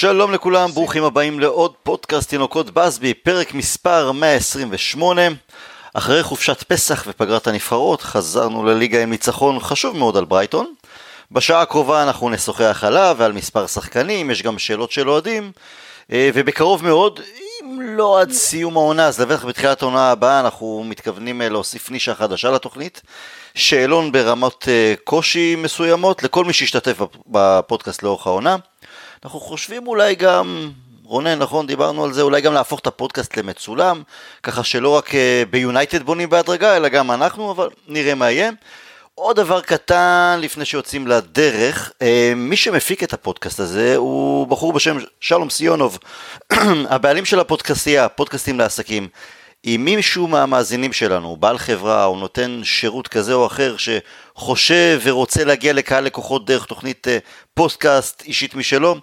שלום לכולם, ברוכים הבאים לעוד פודקאסט תינוקות בסבי, פרק מספר 128. אחרי חופשת פסח ופגרת הנבחרות, חזרנו לליגה עם ניצחון חשוב מאוד על ברייטון. בשעה הקרובה אנחנו נשוחח עליו ועל מספר שחקנים, יש גם שאלות של אוהדים, אה, ובקרוב מאוד, אם לא עד סיום העונה, אז לבטח בתחילת העונה הבאה אנחנו מתכוונים אה, להוסיף נישה חדשה לתוכנית. שאלון ברמות אה, קושי מסוימות לכל מי שישתתף בפודקאסט לאורך העונה. אנחנו חושבים אולי גם, רונן, נכון, דיברנו על זה, אולי גם להפוך את הפודקאסט למצולם, ככה שלא רק אה, ביונייטד בונים בהדרגה, אלא גם אנחנו, אבל נראה מה יהיה. עוד דבר קטן לפני שיוצאים לדרך, אה, מי שמפיק את הפודקאסט הזה הוא בחור בשם שלום סיונוב, הבעלים של הפודקאסטייה, פודקאסטים לעסקים. אם מישהו מהמאזינים שלנו, בעל חברה או נותן שירות כזה או אחר שחושב ורוצה להגיע לקהל לקוחות דרך תוכנית אה, פודקאסט אישית משלו,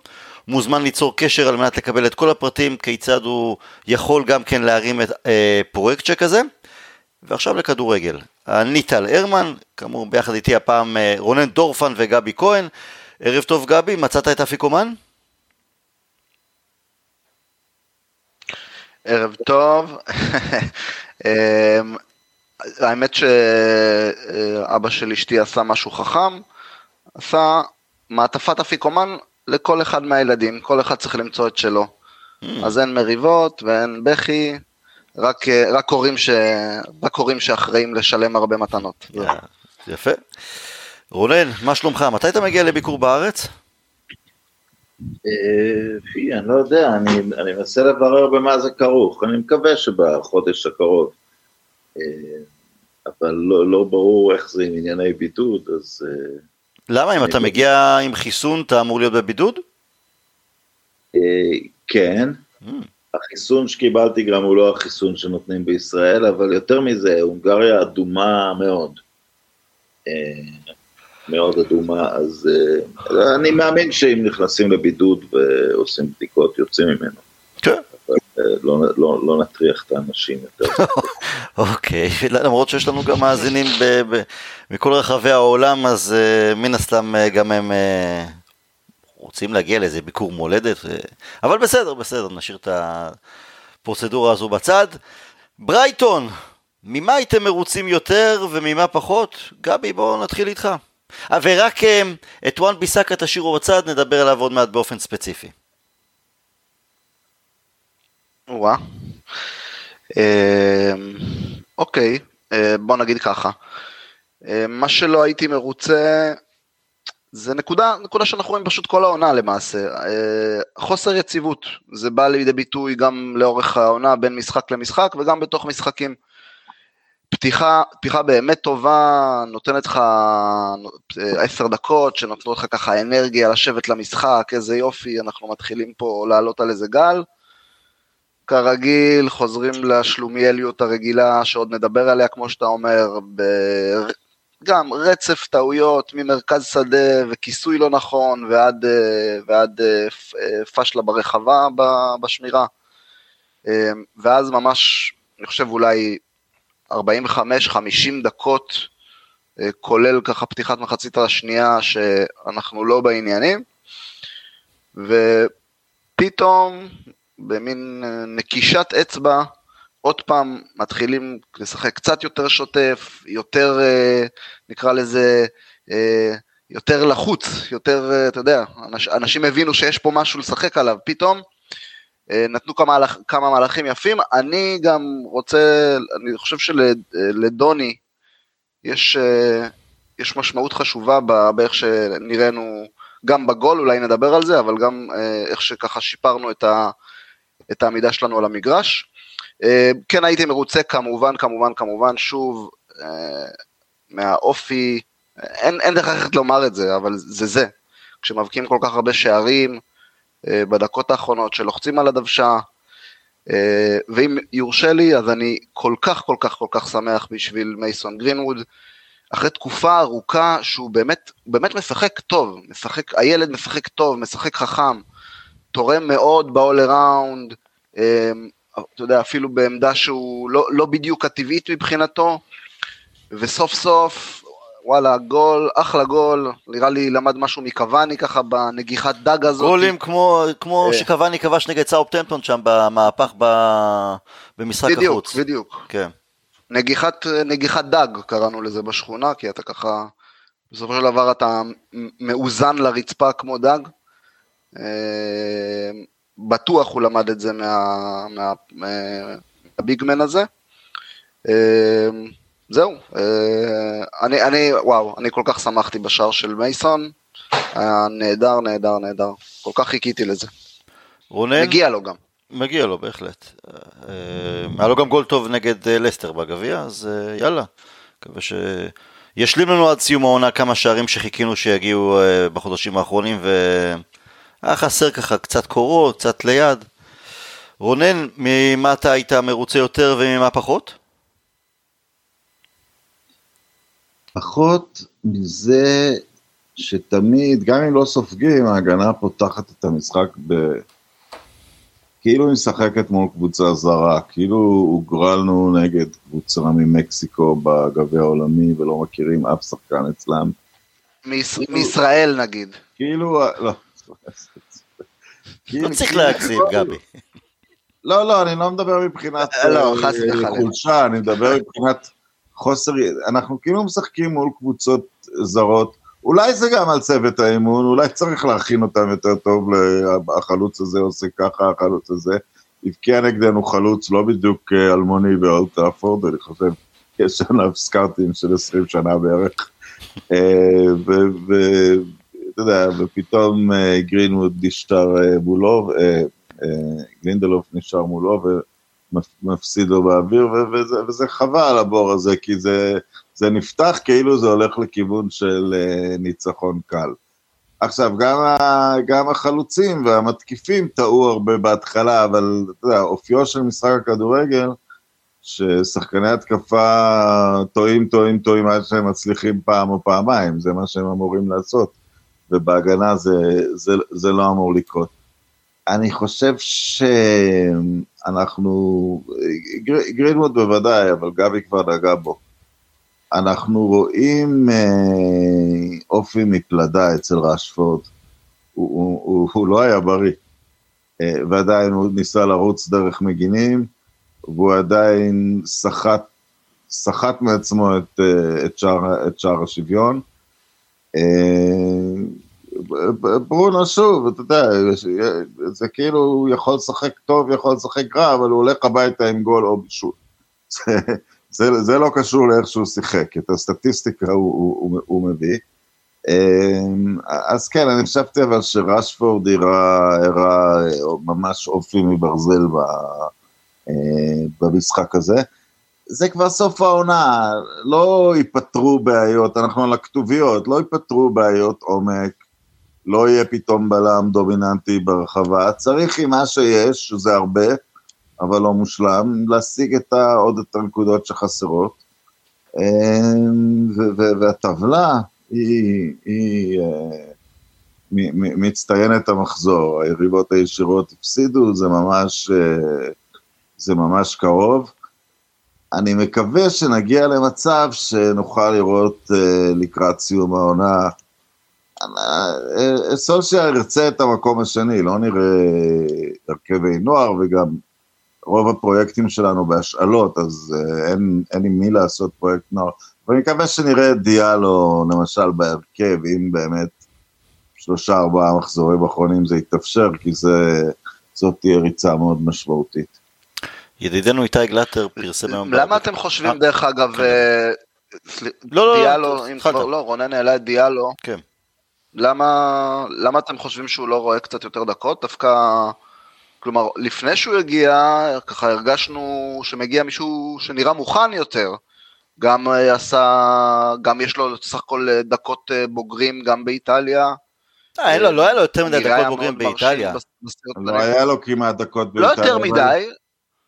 מוזמן ליצור קשר על מנת לקבל את כל הפרטים כיצד הוא יכול גם כן להרים את אה, פרויקט שכזה. ועכשיו לכדורגל. אני טל הרמן, כאמור ביחד איתי הפעם אה, רונן דורפן וגבי כהן. ערב טוב גבי, מצאת את אפיקומן? ערב טוב. אמ, האמת שאבא של אשתי עשה משהו חכם, עשה מעטפת אפיקומן לכל אחד מהילדים, כל אחד צריך למצוא את שלו. Mm. אז אין מריבות ואין בכי, רק, רק, הורים, ש... רק הורים שאחראים לשלם הרבה מתנות. יפה. רונן, מה שלומך? מתי אתה מגיע לביקור בארץ? אה, אני לא יודע, אני, אני מנסה לברר במה זה כרוך, אני מקווה שבחודש הקרוב, אה, אבל לא, לא ברור איך זה עם ענייני בידוד, אז... אה, למה? אם אתה מגיע עם חיסון, אתה אמור להיות בבידוד? כן, mm. החיסון שקיבלתי גם הוא לא החיסון שנותנים בישראל, אבל יותר מזה, הונגריה אדומה מאוד. מאוד אדומה, אז אני מאמין שאם נכנסים לבידוד ועושים בדיקות, יוצאים ממנו. כן. לא, לא, לא נטריח את האנשים יותר. אוקיי, למרות שיש לנו גם מאזינים ב, ב, מכל רחבי העולם, אז uh, מן הסתם uh, גם הם uh, רוצים להגיע לאיזה ביקור מולדת, uh, אבל בסדר, בסדר, נשאיר את הפרוצדורה הזו בצד. ברייטון, ממה הייתם מרוצים יותר וממה פחות? גבי, בואו נתחיל איתך. ורק אה, את וואן ביסאקה תשאירו בצד, נדבר עליו עוד מעט באופן ספציפי. וואה. אה, אוקיי, אה, בוא נגיד ככה. מה שלא הייתי מרוצה, זה נקודה, נקודה שאנחנו רואים פשוט כל העונה למעשה. חוסר יציבות, זה בא לידי ביטוי גם לאורך העונה בין משחק למשחק וגם בתוך משחקים. פתיחה, פתיחה באמת טובה, נותנת לך אה, עשר דקות, שנותנות לך ככה אנרגיה לשבת למשחק, איזה יופי, אנחנו מתחילים פה לעלות על איזה גל. כרגיל, חוזרים לשלומיאליות הרגילה, שעוד נדבר עליה, כמו שאתה אומר, ב... גם רצף טעויות ממרכז שדה וכיסוי לא נכון ועד, אה, ועד אה, פשלה ברחבה בשמירה. ואז ממש, אני חושב אולי 45-50 דקות, אה, כולל ככה פתיחת מחצית השנייה שאנחנו לא בעניינים, ופתאום במין אה, נקישת אצבע, עוד פעם מתחילים לשחק קצת יותר שוטף, יותר אה, נקרא לזה, יותר לחוץ, יותר, אתה יודע, אנשים הבינו שיש פה משהו לשחק עליו, פתאום אה, נתנו כמה, כמה מהלכים יפים, אני גם רוצה, אני חושב שלדוני יש, אה, יש משמעות חשובה באיך שנראינו, גם בגול, אולי נדבר על זה, אבל גם אה, איך שככה שיפרנו את, ה, את העמידה שלנו על המגרש. כן הייתי מרוצה כמובן, כמובן, כמובן, שוב, מהאופי, אין, אין דרך אחרת לומר את זה, אבל זה זה. כשמבקיעים כל כך הרבה שערים, אה, בדקות האחרונות שלוחצים על הדוושה, אה, ואם יורשה לי, אז אני כל כך כל כך כל כך שמח בשביל מייסון גרינווד, אחרי תקופה ארוכה שהוא באמת, באמת משחק טוב, משחק, הילד משחק טוב, משחק חכם, תורם מאוד ב-all around, אה, אתה יודע, אפילו בעמדה שהוא לא, לא בדיוק הטבעית מבחינתו, וסוף סוף וואלה, גול, אחלה גול, נראה לי למד משהו מקוואני ככה בנגיחת דג הזאת. גולים כמו, כמו אה. שקוואני כבש נגד סאופטמפטון שם במהפך ב... במשחק בדיוק, החוץ. בדיוק. כן. נגיחת, נגיחת דג קראנו לזה בשכונה, כי אתה ככה, בסופו של דבר אתה מאוזן לרצפה כמו דג. אה, בטוח הוא למד את זה מה, מה, מה- מהביגמן הזה. אה, זהו, אה, אני, אני, וואו, אני כל כך שמחתי בשער של מייסון, היה נהדר, נהדר, נהדר, כל כך חיכיתי לזה, רונן? מגיע לו גם. מגיע לו, בהחלט. אה, היה לו גם גול טוב נגד אה, לסטר בגביע, אז אה, יאללה. מקווה שישלים לנו עד סיום העונה כמה שערים שחיכינו שיגיעו אה, בחודשים האחרונים, והיה חסר ככה קצת קורות, קצת ליד. רונן, ממה אתה היית מרוצה יותר וממה פחות? פחות מזה שתמיד, גם אם לא סופגים, ההגנה פותחת את המשחק ב... כאילו היא משחקת מול קבוצה זרה, כאילו הוגרלנו נגד קבוצה ממקסיקו בגביע העולמי ולא מכירים אף שחקן אצלם. מיש- מישראל נגיד. כאילו, לא, כאילו- לא צריך כאילו- להגזים, גבי. לא, לא, אני לא מדבר מבחינת לא, אה, חס וחלילה. חולשה, אני מדבר מבחינת חוסר, אנחנו כאילו משחקים מול קבוצות זרות, אולי זה גם על צוות האימון, אולי צריך להכין אותם יותר טוב, החלוץ הזה עושה ככה, החלוץ הזה. הבקיע נגדנו חלוץ לא בדיוק אה, אלמוני באולט טראפורד, אני חושב, יש עליו סקארטים של 20 שנה בערך. אתה יודע, ופתאום אה, גרינווד נשאר אה, מולו, אה, גלינדלוף נשאר מולו ומפסיד לו באוויר, וזה, וזה חבל הבור הזה, כי זה, זה נפתח כאילו זה הולך לכיוון של ניצחון קל. עכשיו, גם, ה, גם החלוצים והמתקיפים טעו הרבה בהתחלה, אבל אתה יודע, אופיו של משחק הכדורגל, ששחקני התקפה טועים, טועים, טועים עד שהם מצליחים פעם או פעמיים, זה מה שהם אמורים לעשות, ובהגנה זה, זה, זה לא אמור לקרות. אני חושב שאנחנו, גר- גרינווד בוודאי, אבל גבי כבר נגע בו. אנחנו רואים אה, אופי מפלדה אצל ראשפורד. הוא, הוא, הוא, הוא לא היה בריא. אה, ועדיין הוא ניסה לרוץ דרך מגינים, והוא עדיין סחט מעצמו את, אה, את, שער, את שער השוויון. אה, ברונו שוב, אתה יודע, זה כאילו, הוא יכול לשחק טוב, יכול לשחק רע, אבל הוא הולך הביתה עם גול או בישול. זה, זה, זה לא קשור לאיך שהוא שיחק, את הסטטיסטיקה הוא, הוא, הוא, הוא מביא. אמ, אז כן, אני חשבתי אבל שרשפורד הראה, הראה ממש אופי מברזל אה, במשחק הזה. זה כבר סוף העונה, לא ייפתרו בעיות, אנחנו על הכתוביות, לא ייפתרו בעיות עומק, לא יהיה פתאום בלם דומיננטי ברחבה, צריך עם מה שיש, שזה הרבה, אבל לא מושלם, להשיג את עוד את הנקודות שחסרות. אמ, והטבלה היא, היא אה, מצטיינת המחזור, היריבות הישירות הפסידו, זה ממש, אה, זה ממש קרוב. אני מקווה שנגיע למצב שנוכל לראות אה, לקראת סיום העונה. אה, סולשייר ירצה את המקום השני, לא נראה הרכבי נוער וגם רוב הפרויקטים שלנו בהשאלות, אז אה, אין, אין עם מי לעשות פרויקט נוער. ואני מקווה שנראה את דיאלו למשל בהרכב, אם באמת שלושה ארבעה מחזורים אחרונים זה יתאפשר, כי זה, זאת תהיה ריצה מאוד משמעותית. ידידנו איתי גלטר פרסם היום... למה אתם חושבים דרך אגב, אה, סל- לא, לא, דיאלו, אם התחלת. כבר, לא, רונן העלה את דיאלו, כן. למה, למה אתם חושבים שהוא לא רואה קצת יותר דקות? דווקא, כלומר, לפני שהוא הגיע, ככה הרגשנו שמגיע מישהו שנראה מוכן יותר. גם אה, עשה, גם יש לו סך הכל אה, דקות אה, בוגרים גם באיטליה. אה, אין לו, לא היה לו יותר מדי דקות בוגרים באיטליה. לא. היה לו כמעט דקות לא באיטליה, יותר אבל- מדי,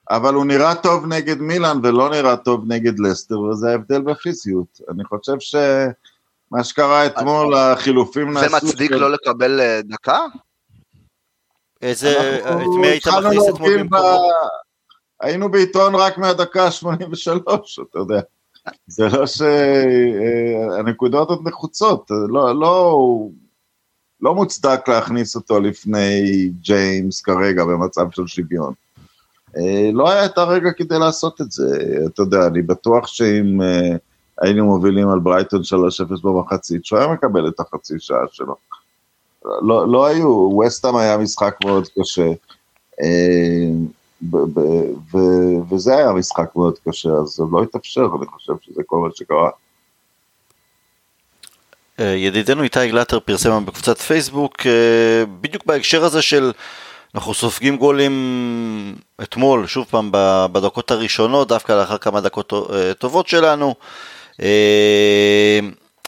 אבל הוא נראה טוב נגד מילאן ולא נראה טוב נגד לסטר, וזה ההבדל בפיזיות. אני חושב שמה שקרה אתמול, החילופים זה נעשו... מצדיק של- לא לקבל אה, דקה? איזה... אנחנו את מי היית מכניס אתמול במקומו? היינו בעיתון רק מהדקה ה-83, אתה יודע. זה לא שהנקודות עוד נחוצות, לא, לא, לא מוצדק להכניס אותו לפני ג'יימס כרגע במצב של שוויון. אה, לא היה את הרגע כדי לעשות את זה, אתה יודע, אני בטוח שאם אה, היינו מובילים על ברייטון 3-0 במחצית, שהוא היה מקבל את החצי שעה שלו. לא, לא היו, וסטאם היה משחק מאוד קשה, אה, ב- ב- ו- וזה היה משחק מאוד קשה, אז זה לא התאפשר, אני חושב שזה כל מה שקרה. ידידנו איתי גלטר פרסם בקבוצת פייסבוק בדיוק בהקשר הזה של אנחנו סופגים גולים אתמול, שוב פעם בדקות הראשונות, דווקא לאחר כמה דקות אה, טובות שלנו.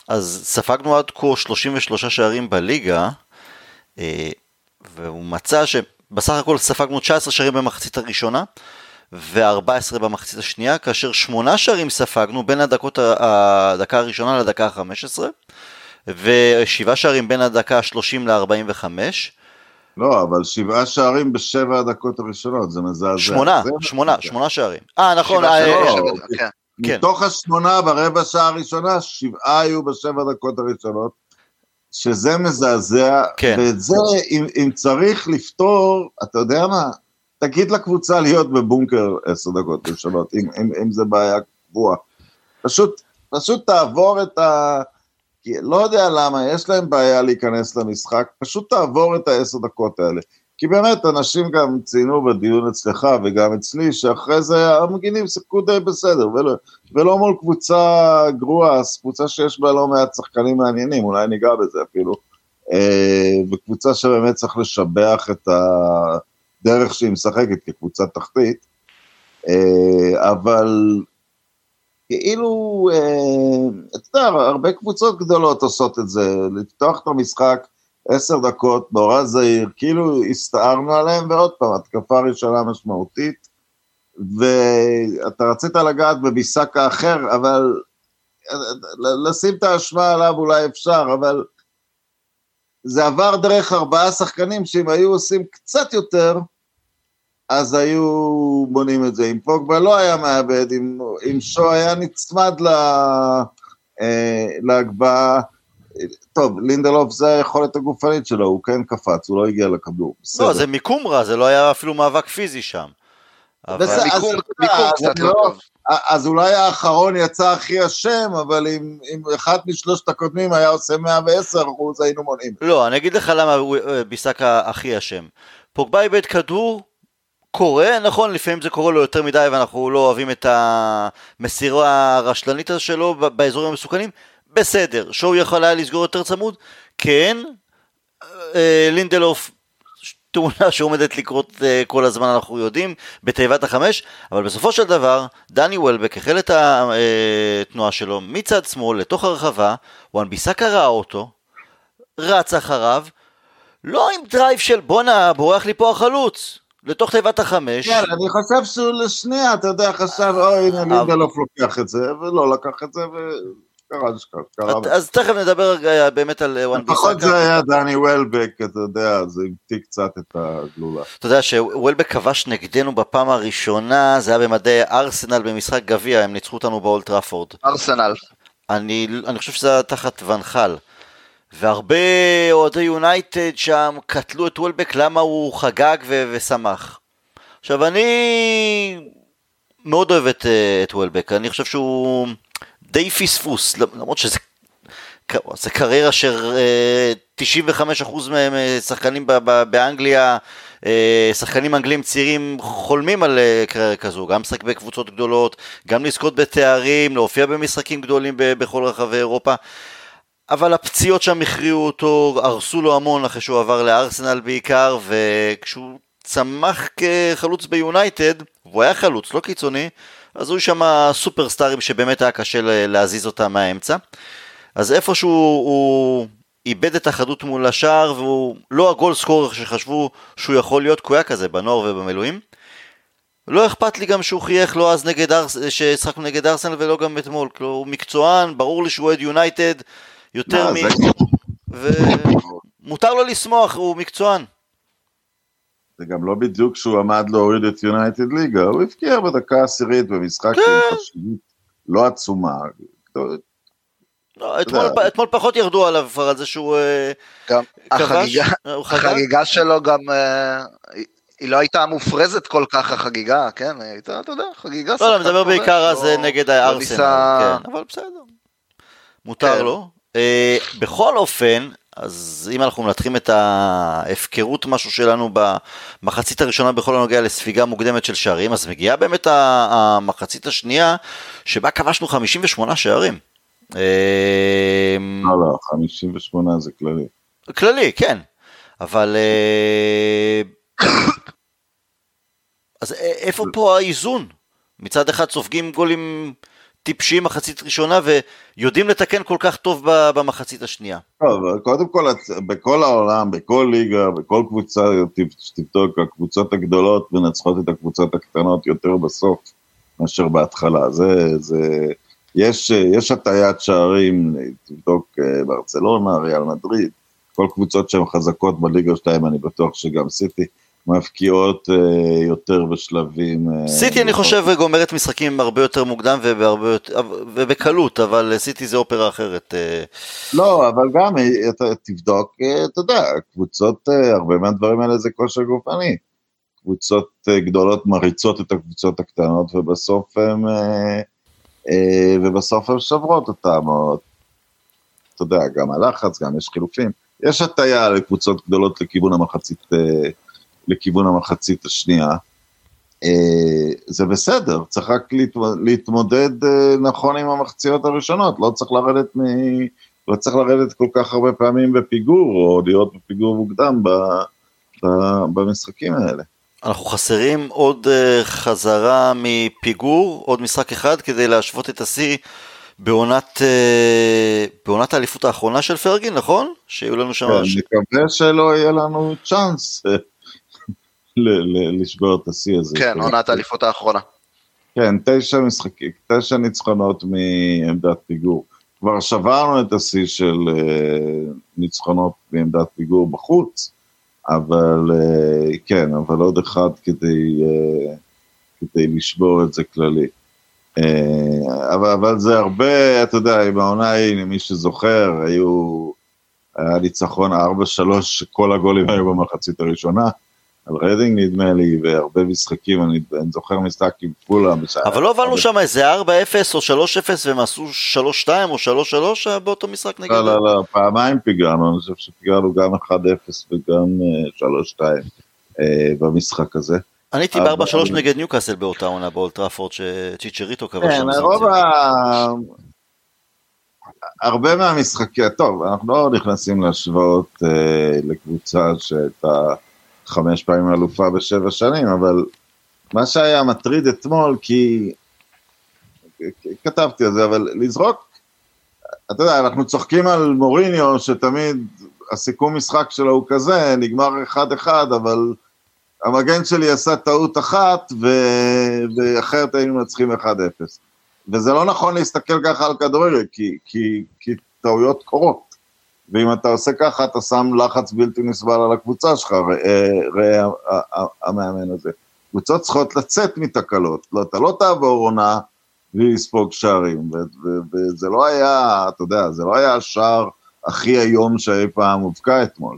אז ספגנו עד כה 33 שערים בליגה, והוא מצא שבסך הכל ספגנו 19 שערים במחצית הראשונה, ו-14 במחצית השנייה, כאשר שמונה שערים ספגנו בין הדקות, הדקה הראשונה לדקה ה-15. ושבעה שערים בין הדקה ה-30 ל-45. לא, אבל שבעה שערים בשבע הדקות הראשונות, זה מזעזע. שמונה, שמונה, שמונה שערים. אה, נכון. אה, לא, כן. כן. מתוך השמונה ברבע שעה הראשונה, שבעה היו בשבע דקות הראשונות, שזה מזעזע, כן. ואת זה, אם, אם צריך לפתור, אתה יודע מה, תגיד לקבוצה להיות בבונקר עשר דקות ראשונות, אם, אם, אם זה בעיה קבועה. פשוט, פשוט תעבור את ה... כי לא יודע למה, יש להם בעיה להיכנס למשחק, פשוט תעבור את העשר דקות האלה. כי באמת, אנשים גם ציינו בדיון אצלך וגם אצלי, שאחרי זה המגינים שיחקו די בסדר, ולא, ולא מול קבוצה גרועה, קבוצה שיש בה לא מעט שחקנים מעניינים, אולי ניגע בזה אפילו, אה, וקבוצה שבאמת צריך לשבח את הדרך שהיא משחקת כקבוצה תחתית, אה, אבל כאילו, אה, אתה יודע, הרבה קבוצות גדולות עושות את זה, לפתוח את המשחק עשר דקות, נורא זהיר, כאילו הסתערנו עליהם, ועוד פעם, התקפה ראשונה משמעותית, ואתה רצית לגעת בביסקה אחר, אבל לשים את האשמה עליו אולי אפשר, אבל זה עבר דרך ארבעה שחקנים שאם היו עושים קצת יותר, אז היו בונים את זה. אם פוגבה לא היה מאבד, אם, אם שו היה נצמד אה, להגבהה, טוב, לינדלוף זה היכולת הגופנית שלו, הוא כן קפץ, הוא לא הגיע לכדור. בסדר. לא, זה מיקום רע, זה לא היה אפילו מאבק פיזי שם. אבל... מיקום, מיקום קצת לא טוב. אז אולי האחרון יצא הכי אשם, אבל אם, אם אחד משלושת הקודמים היה עושה 110 אחוז, היינו מונעים. לא, אני אגיד לך למה אה, ביסקה הכי אשם. פוגבה איבד כדור, קורה, נכון, לפעמים זה קורה לו יותר מדי ואנחנו לא אוהבים את המסירה הרשלנית שלו באזורים המסוכנים, בסדר, שואו יכול היה לסגור יותר צמוד, כן, אה, לינדלוף תאונה שעומדת לקרות אה, כל הזמן אנחנו יודעים, בתיבת החמש, אבל בסופו של דבר, דני וולבק החל את התנועה אה, שלו מצד שמאל לתוך הרחבה, וואן ביסאקה ראה אותו, רץ אחריו, לא עם drive של בואנה, בורח לי פה החלוץ, לתוך תיבת החמש. כן, אני חושב שהוא לשנייה, אתה יודע, חשב, אוי, הנה לינדלוף לוקח את זה, ולא לקח את זה, וקרה קרה. אז תכף נדבר באמת על וואן ביסאקה. לפחות זה היה דני וולבק, אתה יודע, זה המתיק קצת את הגלולה. אתה יודע שוולבק כבש נגדנו בפעם הראשונה, זה היה במדי ארסנל במשחק גביע, הם ניצחו אותנו באולד טראפורד. ארסנל. אני חושב שזה היה תחת ונחל. והרבה אוהדי יונייטד שם קטלו את וולבק למה הוא חגג ו- ושמח. עכשיו אני מאוד אוהב את, אה, את וולבק, אני חושב שהוא די פספוס, למרות שזה זה קריירה אשר 95% מהם אה, שחקנים באנגליה, אה, שחקנים אנגלים צעירים חולמים על קריירה כזו, גם לשחק בקבוצות גדולות, גם לזכות בתארים, להופיע במשחקים גדולים בכל רחבי אירופה. אבל הפציעות שם הכריעו אותו, הרסו לו המון אחרי שהוא עבר לארסנל בעיקר, וכשהוא צמח כחלוץ ביונייטד, והוא היה חלוץ, לא קיצוני, אז היו שם סופרסטארים שבאמת היה קשה להזיז אותם מהאמצע. אז איפשהו הוא איבד את החדות מול השער, והוא לא הגול סקורר שחשבו שהוא יכול להיות, כי הוא היה כזה בנוער ובמילואים. לא אכפת לי גם שהוא חייך לא אז נגד ארס... שהשחקנו נגד ארסנל ולא גם אתמול, כלומר הוא מקצוען, ברור לי שהוא אוהד יונייטד, יותר מ... ומותר לו לשמוח, הוא מקצוען. זה גם לא בדיוק שהוא עמד להוריד את יונייטד ליגה, הוא הבקיע בדקה העשירית במשחק כן. עם חשיבות לא עצומה. לא, אתמול, אתמול פחות ירדו עליו כבר על זה שהוא אה, כבש, החגיגה, חגג. החגיגה שלו גם, אה, היא- לא הייתה מופרזת כל כך החגיגה, כן? היא הייתה, אתה יודע, חגיגה. לא, לא, אני מדבר בעיקר אז לא- אה, נגד לא הארסנל, כן, אבל בסדר, מותר כן. לו. אה, בכל אופן, אז אם אנחנו מנתחים את ההפקרות משהו שלנו במחצית הראשונה בכל הנוגע לספיגה מוקדמת של שערים, אז מגיעה באמת המחצית השנייה, שבה כבשנו 58 שערים. אה, לא, לא, 58 זה כללי. כללי, כן. אבל... אה, אז איפה פה האיזון? מצד אחד סופגים גולים טיפשיים מחצית ראשונה ויודעים לתקן כל כך טוב במחצית השנייה. טוב, קודם כל, בכל העולם, בכל ליגה, בכל קבוצה, ת- שתבדוק, הקבוצות הגדולות מנצחות את הקבוצות הקטנות יותר בסוף מאשר בהתחלה. זה, זה, יש, יש הטיית שערים, תבדוק אה, ברצלונה, ריאל מדריד, כל קבוצות שהן חזקות בליגה שלהם, אני בטוח שגם סיטי, מבקיעות אה, יותר בשלבים... אה, סיטי אני חושב גומרת משחקים הרבה יותר מוקדם ובהרבה יותר, ובקלות, אבל סיטי זה אופרה אחרת. אה, לא, אבל גם, אה, אתה תבדוק, אה, אתה יודע, קבוצות, אה, הרבה מהדברים האלה זה כושר גופני. קבוצות אה, גדולות מריצות את הקבוצות הקטנות, ובסוף הן, אה, אה, ובסוף הן שוברות אותן, או, אתה יודע, גם הלחץ, גם יש חילופים. יש הטיה לקבוצות גדולות לכיוון המחצית, אה, לכיוון המחצית השנייה. אה, זה בסדר, צריך רק להתמ- להתמודד אה, נכון עם המחציות הראשונות, לא צריך לרדת מ... לא צריך לרדת כל כך הרבה פעמים בפיגור, או להיות בפיגור מוקדם ב, ב, במשחקים האלה. אנחנו חסרים עוד אה, חזרה מפיגור, עוד משחק אחד כדי להשוות את השיא בעונת, בעונת האליפות האחרונה של פרגין, נכון? שיהיו לנו שם... כן, נקווה שלא יהיה לנו צ'אנס לשבור את השיא הזה. כן, עונת האליפות האחרונה. כן, תשע משחקים, תשע ניצחונות מעמדת פיגור. כבר שברנו את השיא של אה, ניצחונות מעמדת פיגור בחוץ, אבל אה, כן, אבל עוד אחד כדי, אה, כדי לשבור את זה כללי. אבל, אבל זה הרבה, אתה יודע, עם העונה ההיא, למי שזוכר, היו, היה ניצחון 4-3, שכל הגולים היו במחצית הראשונה. על רדינג נדמה לי, והרבה משחקים, אני, אני זוכר משחק עם פולאם. אבל לא עברנו שם איזה 4-0 או 3-0 והם עשו 3-2 או 3-3 באותו משחק נגד... לא, לא, לא, פעמיים פיגרנו, אני חושב שפיגרנו גם 1-0 וגם אה, 3-2 אה, במשחק הזה. אני הייתי אבל- ב-4-3 נגד ניוקאסל באותה עונה באולטראפורד שצ'יצ'ריטו כבש כן, שם. רוב זלזל. ה... הרבה מהמשחקים, טוב, אנחנו לא נכנסים להשוואות אה, לקבוצה שהייתה חמש פעמים אלופה בשבע שנים, אבל מה שהיה מטריד אתמול, כי כתבתי על זה, אבל לזרוק, אתה יודע, אנחנו צוחקים על מוריניו, שתמיד הסיכום משחק שלו הוא כזה, נגמר 1-1, אבל המגן שלי עשה טעות אחת, ו... ואחרת היינו מנצחים 1-0. וזה לא נכון להסתכל ככה על כדורגל, כי, כי, כי טעויות קורות. ואם אתה עושה ככה, אתה שם לחץ בלתי נסבל על הקבוצה שלך, ראה, ראה המאמן הזה. קבוצות צריכות לצאת מתקלות, לא, אתה לא תעבור עונה בלי לספוג שערים, וזה לא היה, אתה יודע, זה לא היה השער הכי איום שאי פעם הובקע אתמול.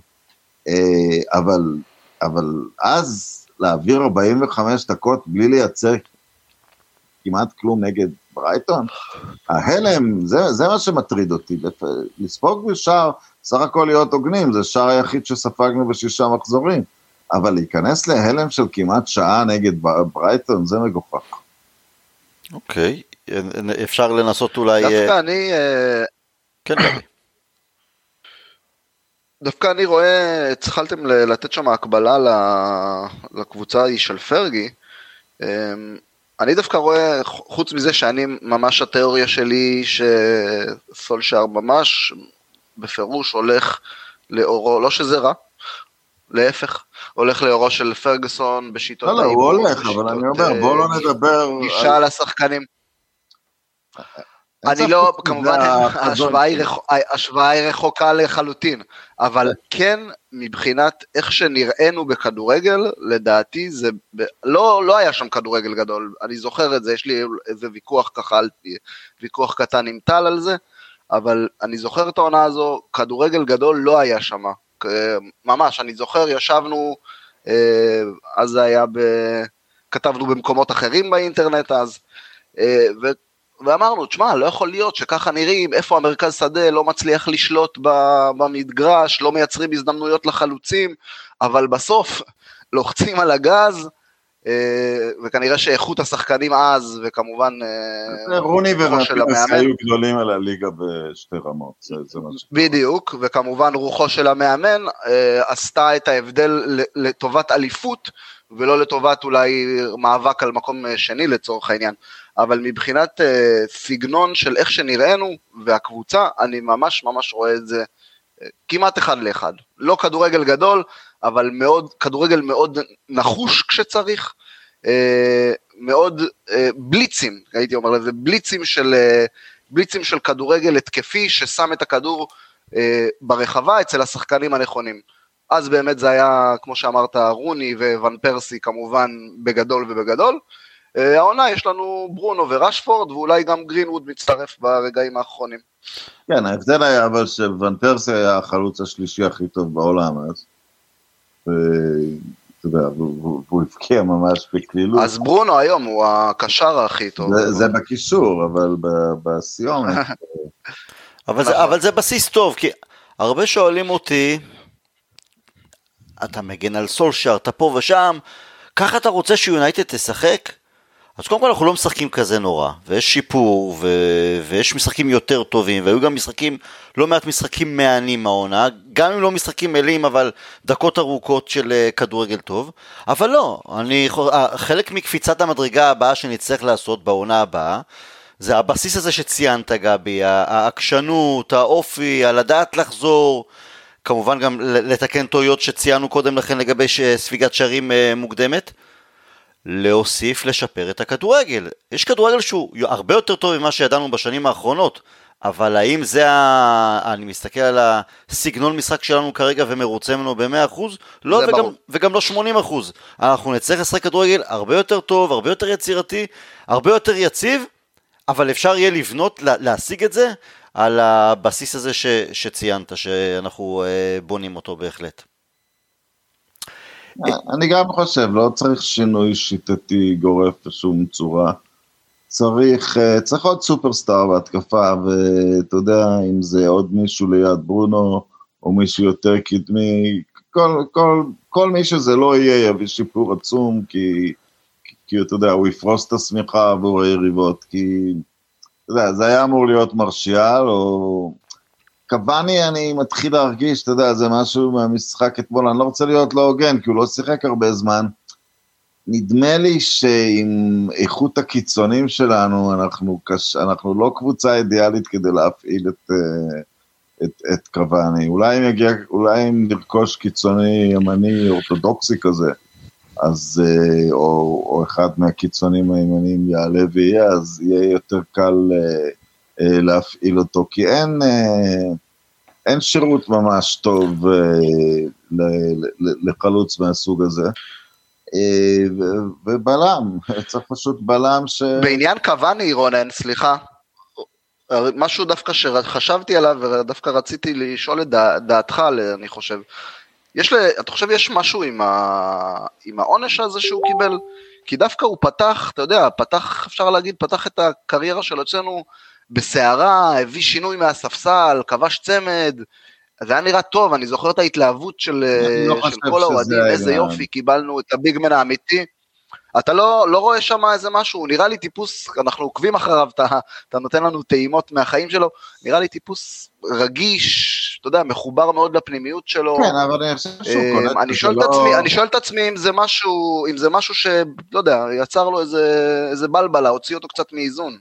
אה, אבל, אבל אז להעביר 45 דקות בלי לייצר כמעט כלום נגד ברייטון, ההלם, זה, זה מה שמטריד אותי, לספוג בשער, סך הכל להיות הוגנים, זה השער היחיד שספגנו בשישה מחזורים, אבל להיכנס להלם של כמעט שעה נגד ברייטון, זה מגוחך. אוקיי, אפשר לנסות אולי... אה, דווקא אני, אה, כן, גבי. דווקא אני רואה, התחלתם ל- לתת שם הקבלה ל- לקבוצה ההיא של פרגי. אני דווקא רואה, חוץ מזה שאני ממש התיאוריה שלי שסולשאר ממש בפירוש הולך לאורו, לא שזה רע, להפך, הולך לאורו של פרגוסון בשיטות לא, לא, הוא הולך, אבל אני אומר, אה, בואו לא נדבר... גישה לשחקנים. אני לא, כמובן, ההשוואה היא רחוקה לחלוטין, אבל כן, מבחינת איך שנראינו בכדורגל, לדעתי זה, לא, לא היה שם כדורגל גדול, אני זוכר את זה, יש לי איזה ויכוח ככה, ויכוח קטן עם טל על זה, אבל אני זוכר את העונה הזו, כדורגל גדול לא היה שם, ממש, אני זוכר, ישבנו, אה, אז זה היה ב... כתבנו במקומות אחרים באינטרנט אז, אה. ואמרנו, תשמע, לא יכול להיות שככה נראים, איפה המרכז שדה לא מצליח לשלוט במדגרש, לא מייצרים הזדמנויות לחלוצים, אבל בסוף לוחצים על הגז, אה, וכנראה שאיכות השחקנים אז, וכמובן... אה, רוני ווונפיס היו גדולים על הליגה בשתי רמות, זה, זה מה ש... בדיוק, וכמובן רוחו של המאמן אה, עשתה את ההבדל לטובת אליפות, ולא לטובת אולי מאבק על מקום שני לצורך העניין. אבל מבחינת סגנון של איך שנראינו, והקבוצה, אני ממש ממש רואה את זה כמעט אחד לאחד. לא כדורגל גדול, אבל מאוד, כדורגל מאוד נחוש כשצריך, אה, מאוד אה, בליצים, הייתי אומר לזה, בליצים של, אה, בליצים של כדורגל התקפי ששם את הכדור ברחבה אצל השחקנים הנכונים. אז באמת זה היה, כמו שאמרת, רוני וואן פרסי כמובן בגדול ובגדול. העונה יש לנו ברונו ורשפורד ואולי גם גרינווד מצטרף ברגעים האחרונים. כן, ההבדל היה אבל שוואן פרסי היה החלוץ השלישי הכי טוב בעולם אז. אתה יודע, והוא הבקיע ממש בקלילות. אז ברונו היום הוא הקשר הכי טוב. זה בקישור, אבל בסיומת. אבל זה בסיס טוב, כי הרבה שואלים אותי, אתה מגן על סולשר, אתה פה ושם, ככה אתה רוצה שיונייטד תשחק? אז קודם כל אנחנו לא משחקים כזה נורא, ויש שיפור, ו... ויש משחקים יותר טובים, והיו גם משחקים, לא מעט משחקים מהנים העונה, גם אם לא משחקים מלאים, אבל דקות ארוכות של uh, כדורגל טוב, אבל לא, אני, uh, חלק מקפיצת המדרגה הבאה שנצטרך לעשות בעונה הבאה, זה הבסיס הזה שציינת גבי, העקשנות, האופי, הלדעת לחזור, כמובן גם לתקן טעויות שציינו קודם לכן לגבי ספיגת שערים uh, מוקדמת. להוסיף לשפר את הכדורגל. יש כדורגל שהוא הרבה יותר טוב ממה שידענו בשנים האחרונות, אבל האם זה ה... אני מסתכל על הסגנון משחק שלנו כרגע ומרוצה ממנו ב-100%? לא, וגם, וגם לא 80%. אנחנו נצטרך לשחק כדורגל הרבה יותר טוב, הרבה יותר יצירתי, הרבה יותר יציב, אבל אפשר יהיה לבנות, להשיג את זה על הבסיס הזה ש, שציינת, שאנחנו אה, בונים אותו בהחלט. אני גם חושב, לא צריך שינוי שיטתי גורף בשום צורה. צריך, אה, צריך עוד סופרסטאר בהתקפה, ואתה יודע, אם זה עוד מישהו ליד ברונו, או מישהו יותר קדמי, כל, כל, כל מי שזה לא יהיה יביא שיפור עצום, כי, כי אתה יודע, הוא יפרוס את השמיכה עבור היריבות, כי, יודע, זה היה אמור להיות מרשיאל, או קוואני אני מתחיל להרגיש, אתה יודע, זה משהו מהמשחק אתמול, אני לא רוצה להיות לא הוגן, כי הוא לא שיחק הרבה זמן. נדמה לי שעם איכות הקיצונים שלנו, אנחנו, קש... אנחנו לא קבוצה אידיאלית כדי להפעיל את, אה, את, את קוואני. אולי אם, יגיע, אולי אם נרכוש קיצוני ימני אורתודוקסי כזה, אז, אה, או, או אחד מהקיצונים הימניים יעלה ויהיה, אז יהיה יותר קל אה, אה, להפעיל אותו, כי אין, אין שירות ממש טוב לחלוץ מהסוג הזה. ובלם, צריך פשוט בלם ש... בעניין קוואני, רונן, סליחה, משהו דווקא שחשבתי עליו ודווקא רציתי לשאול את דעתך, אני חושב. יש ל... אתה חושב יש משהו עם, ה... עם העונש הזה שהוא קיבל? כי דווקא הוא פתח, אתה יודע, פתח, אפשר להגיד, פתח את הקריירה שלו אצלנו בסערה, הביא שינוי מהספסל, כבש צמד, זה היה נראה טוב, אני זוכר את ההתלהבות של, לא של כל האוהדים, איזה יופי, קיבלנו את הביגמן האמיתי. אתה לא, לא רואה שם איזה משהו, הוא נראה לי טיפוס, אנחנו עוקבים אחריו, אתה, אתה נותן לנו טעימות מהחיים שלו, נראה לי טיפוס רגיש, אתה יודע, מחובר מאוד לפנימיות שלו. כן, אבל אני חושב שהוא אה, קולט אני שואל, לא... עצמי, אני שואל את עצמי אם זה משהו, אם זה משהו שלא יודע, יצר לו איזה, איזה בלבלה, הוציא אותו קצת מאיזון.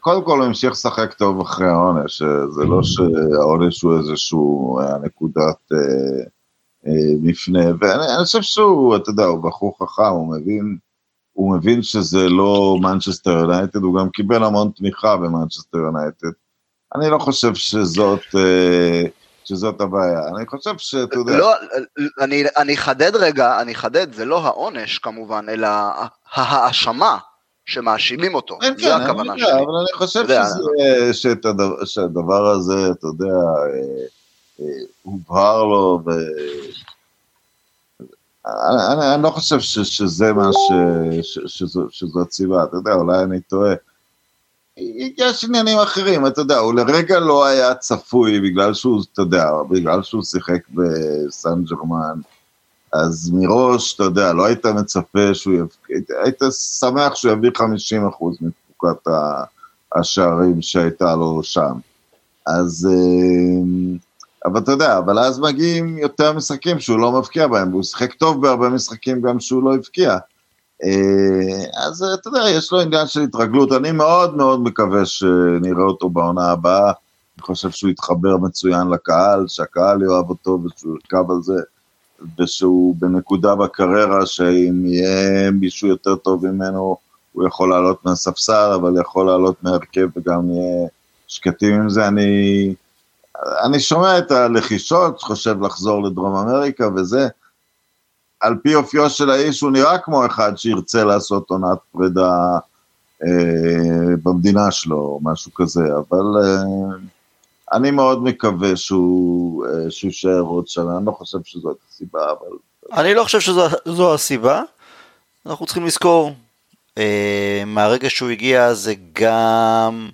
קודם כל הוא המשיך לשחק טוב אחרי העונש, זה לא שהעונש הוא איזשהו נקודת אה, אה, מפנה, ואני חושב שהוא, אתה יודע, הוא בחור חכם, הוא מבין, הוא מבין שזה לא מנצ'סטר יונייטד, הוא גם קיבל המון תמיכה במנצ'סטר יונייטד. אני לא חושב שזאת, אה, שזאת הבעיה. אני חושב שאתה יודע... לא, אני, אני אחדד רגע, אני אחדד, זה לא העונש כמובן, אלא ההאשמה שמאשימים אותו, כן, זו כן, הכוונה אני שלי. יודע, אבל אני חושב יודע, שזה, שאת הדבר, שהדבר הזה, אתה יודע, אה, אה, הובהר לו, ו... אני, אני, אני לא חושב ש, שזה מה ש, ש, שזו, שזו הסיבה, אתה יודע, אולי אני טועה. יש עניינים אחרים, אתה יודע, הוא לרגע לא היה צפוי בגלל שהוא, אתה יודע, בגלל שהוא שיחק בסן ג'רמן, אז מראש, אתה יודע, לא היית מצפה שהוא יבקיע, היית שמח שהוא יביא 50 אחוז מתפוקת השערים שהייתה לו שם. אז, אה, אבל אתה יודע, אבל אז מגיעים יותר משחקים שהוא לא מבקיע בהם, והוא שיחק טוב בהרבה משחקים גם שהוא לא הבקיע. אה, אז אתה יודע, יש לו עניין של התרגלות, אני מאוד מאוד מקווה שנראה אותו בעונה הבאה, אני חושב שהוא יתחבר מצוין לקהל, שהקהל יאהב אותו ושהוא ירכב על זה, ושהוא בנקודה בקריירה שאם יהיה מישהו יותר טוב ממנו, הוא יכול לעלות מהספסל, אבל יכול לעלות מהרכב וגם נהיה שקטים עם זה. אני, אני שומע את הלחישות, חושב לחזור לדרום אמריקה וזה, על פי אופיו של האיש הוא נראה כמו אחד שירצה לעשות עונת פרידה אה, במדינה שלו, או משהו כזה, אבל אה, אני מאוד מקווה שהוא אה, יישאר עוד שנה, אני לא חושב שזאת הסיבה, אבל... אני לא חושב שזו הסיבה. אנחנו צריכים לזכור, אה, מהרגע שהוא הגיע זה גם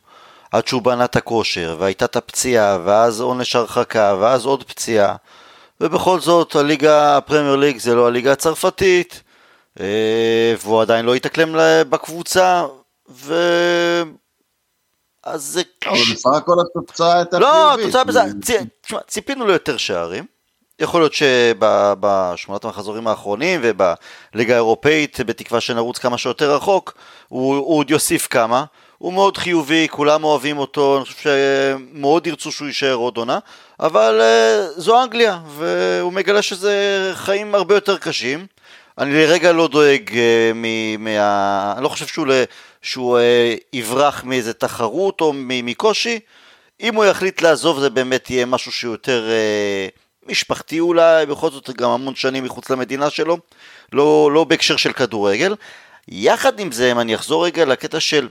עד שהוא בנה את הכושר, והייתה את הפציעה, ואז עונש הרחקה, ואז עוד פציעה. ובכל זאת, הליגה, הפרמייר ליג זה לא הליגה הצרפתית, אה, והוא עדיין לא התאקלם בקבוצה, ו... אז זה... אבל בסך הכל התוצאה הייתה לא, חיובית. התוצאה בזה, תשמע, ציפינו ליותר שערים. יכול להיות שבשמונת המחזורים האחרונים ובליגה האירופאית, בתקווה שנרוץ כמה שיותר רחוק, הוא עוד יוסיף כמה. הוא מאוד חיובי, כולם אוהבים אותו, אני חושב שמאוד ירצו שהוא יישאר עוד עונה, אבל uh, זו אנגליה, והוא מגלה שזה חיים הרבה יותר קשים. אני לרגע לא דואג uh, מ- מה... אני לא חושב שהוא, ל- שהוא uh, יברח מאיזה תחרות או מ- מקושי. אם הוא יחליט לעזוב זה באמת יהיה משהו שהוא יותר uh, משפחתי אולי, בכל זאת גם המון שנים מחוץ למדינה שלו, לא, לא בהקשר של כדורגל. יחד עם זה, אם אני אחזור רגע לקטע של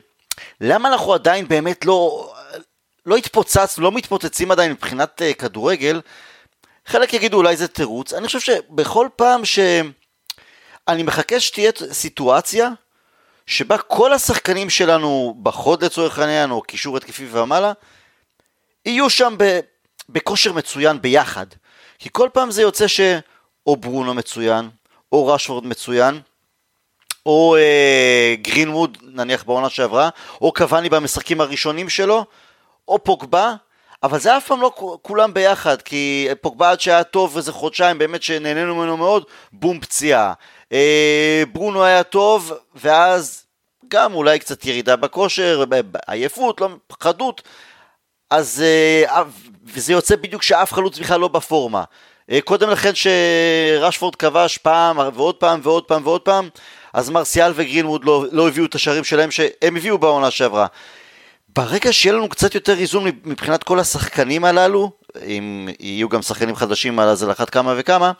למה אנחנו עדיין באמת לא, לא התפוצץ, לא מתפוצצים עדיין מבחינת uh, כדורגל, חלק יגידו אולי זה תירוץ, אני חושב שבכל פעם שאני מחכה שתהיה סיטואציה שבה כל השחקנים שלנו בחוד לצורך העניין, או קישור התקפי ומעלה, יהיו שם ב, בכושר מצוין ביחד. כי כל פעם זה יוצא שאו ברונו מצוין, או רשוורד מצוין, או אה, גרינווד, נניח בעונה שעברה, או קוואני במשחקים הראשונים שלו, או פוגבה, אבל זה אף פעם לא כולם ביחד, כי פוגבה עד שהיה טוב איזה חודשיים, באמת שנהנינו ממנו מאוד, בום פציעה. אה, ברונו היה טוב, ואז גם אולי קצת ירידה בכושר, עייפות, לא, חדות, אז אה, וזה יוצא בדיוק שאף חלוץ בכלל לא בפורמה. אה, קודם לכן שרשפורד כבש פעם ועוד פעם ועוד פעם ועוד פעם, אז מרסיאל וגרינווד לא, לא הביאו את השערים שלהם שהם הביאו בעונה שעברה. ברגע שיהיה לנו קצת יותר איזון מבחינת כל השחקנים הללו, אם יהיו גם שחקנים חדשים על זה לאחת כמה וכמה,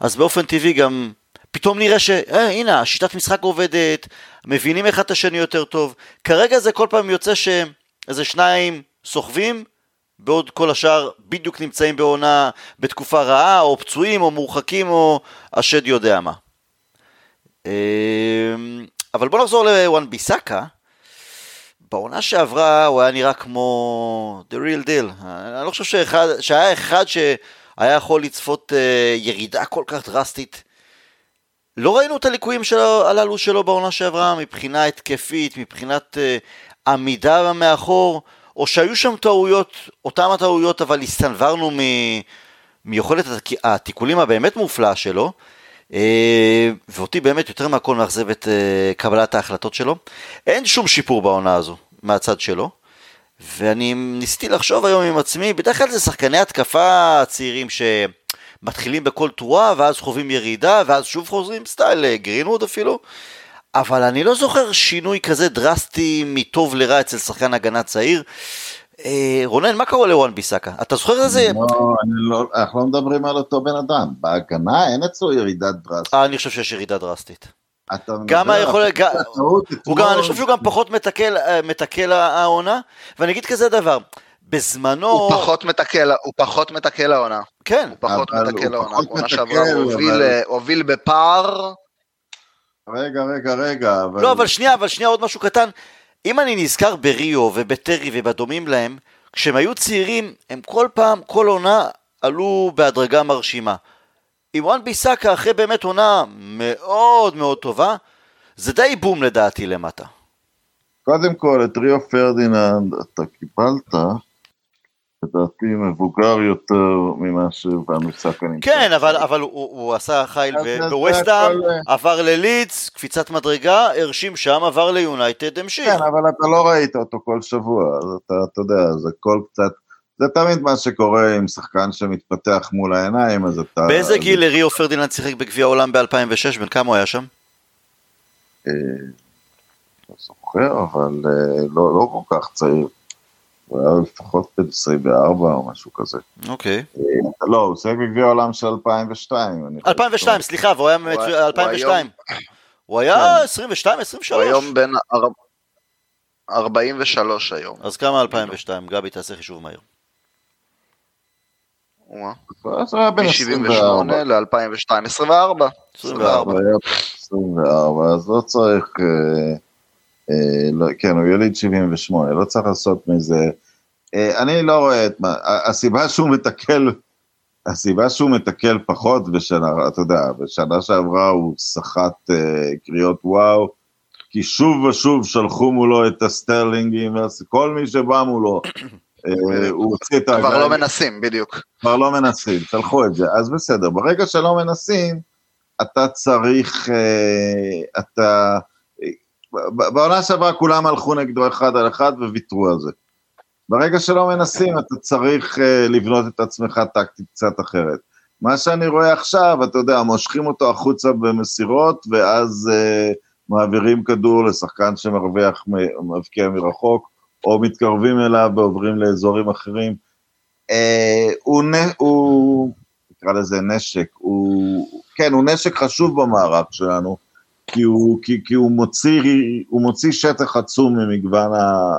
אז באופן טבעי גם פתאום נראה שהנה, השיטת משחק עובדת, מבינים אחד את השני יותר טוב. כרגע זה כל פעם יוצא שאיזה שניים סוחבים, בעוד כל השאר בדיוק נמצאים בעונה, בתקופה רעה, או פצועים, או מורחקים, או השד יודע מה. אבל בוא נחזור לוואן ביסאקה. בעונה שעברה הוא היה נראה כמו the real deal. אני לא חושב שאחד, שהיה אחד שהיה יכול לצפות ירידה כל כך דרסטית. לא ראינו את הליקויים שלו, הללו שלו בעונה שעברה מבחינה התקפית, מבחינת עמידה מאחור. או שהיו שם טעויות, אותם הטעויות, אבל הסתנוורנו. מיכולת התיקולים הבאמת מופלאה שלו, ואותי באמת יותר מהכל מאכזב את קבלת ההחלטות שלו. אין שום שיפור בעונה הזו מהצד שלו, ואני ניסיתי לחשוב היום עם עצמי, בדרך כלל זה שחקני התקפה צעירים שמתחילים בכל תרועה, ואז חווים ירידה, ואז שוב חוזרים, סטייל גרינווד אפילו. אבל אני לא זוכר שינוי כזה דרסטי מטוב לרע אצל שחקן הגנה צעיר. אה, רונן, מה קורה לוואן ביסאקה? אתה זוכר איזה... לא, לא, אנחנו לא מדברים על אותו בן אדם. בהגנה אין אצלו ירידה דרסטית. אה, אני חושב שיש ירידה דרסטית. גם היכול... על גם- הטעות הוא גם, אתמול. אני חושב שהוא גם פחות מתקל, אה, מתקל העונה, ואני אגיד כזה דבר, בזמנו... הוא פחות מתקל, הוא פחות מתקל העונה. כן, הוא פחות אבל מתקל העונה. העונה שעברה הוא אבל- הוביל, הוביל בפער. רגע, רגע, רגע. אבל... לא, אבל שנייה, אבל שנייה, עוד משהו קטן. אם אני נזכר בריו ובטרי ובדומים להם, כשהם היו צעירים, הם כל פעם, כל עונה, עלו בהדרגה מרשימה. עם וואן ביסאקה, אחרי באמת עונה מאוד מאוד טובה, זה די בום לדעתי למטה. קודם כל, את ריו פרדיננד אתה קיבלת, לדעתי מבוגר יותר ממה ביסאקה נמצא. כן, אבל, אבל הוא, הוא עשה אז זה בווסטהאם, אה, עבר ללידס, קפיצת מדרגה, הרשים שם, עבר ליונייטד, המשיך. כן, אבל אתה לא ראית אותו כל שבוע, אז אתה, אתה יודע, זה כל קצת... זה תמיד מה שקורה עם שחקן שמתפתח מול העיניים, אז אתה... באיזה גיל ריו פרדיננד שיחק בגביע העולם ב-2006? בן כמה הוא היה שם? אה, לא זוכר, אבל אה, לא, לא כל כך צעיר. הוא היה לפחות בן 24 או משהו כזה. אוקיי. אה, לא, הוא שיחק בגביע העולם של 2002. אני חושב. 2002, סליחה, והוא היה היה- 2002. הוא כן. היה 22, 23. הוא היום בן אר- 43 היום. אז כמה 2002? גבי, תעשה חישוב מהיר. וואה. אז הוא היה בן 24. מ-78 ל-2002, 24. 24. הוא היה בן 24, אז לא צריך... אה, לא, כן, הוא יליד 78, לא צריך לעשות מזה... אה, אני לא רואה את מה... הסיבה שהוא מתקל... הסיבה שהוא מתקל פחות בשנה, אתה יודע, בשנה שעברה הוא סחט אה, קריאות וואו, כי שוב ושוב שלחו מולו את הסטרלינגים, כל מי שבא מולו, הוא הוציא את כבר לא הרגליים. מנסים, בדיוק. כבר לא מנסים, שלחו את זה, אז בסדר, ברגע שלא מנסים, אתה צריך, אתה, בעונה שעברה כולם הלכו נגדו אחד על אחד וויתרו על זה. ברגע שלא מנסים, אתה צריך אה, לבנות את עצמך טקטית קצת אחרת. מה שאני רואה עכשיו, אתה יודע, מושכים אותו החוצה במסירות, ואז אה, מעבירים כדור לשחקן שמרוויח, מבקיע מרחוק, או מתקרבים אליו ועוברים לאזורים אחרים. אה, הוא, נ- הוא, נקרא לזה נשק, הוא, כן, הוא נשק חשוב במערך שלנו, כי הוא, כי, כי הוא, מוציא, הוא מוציא שטח עצום ממגוון ה...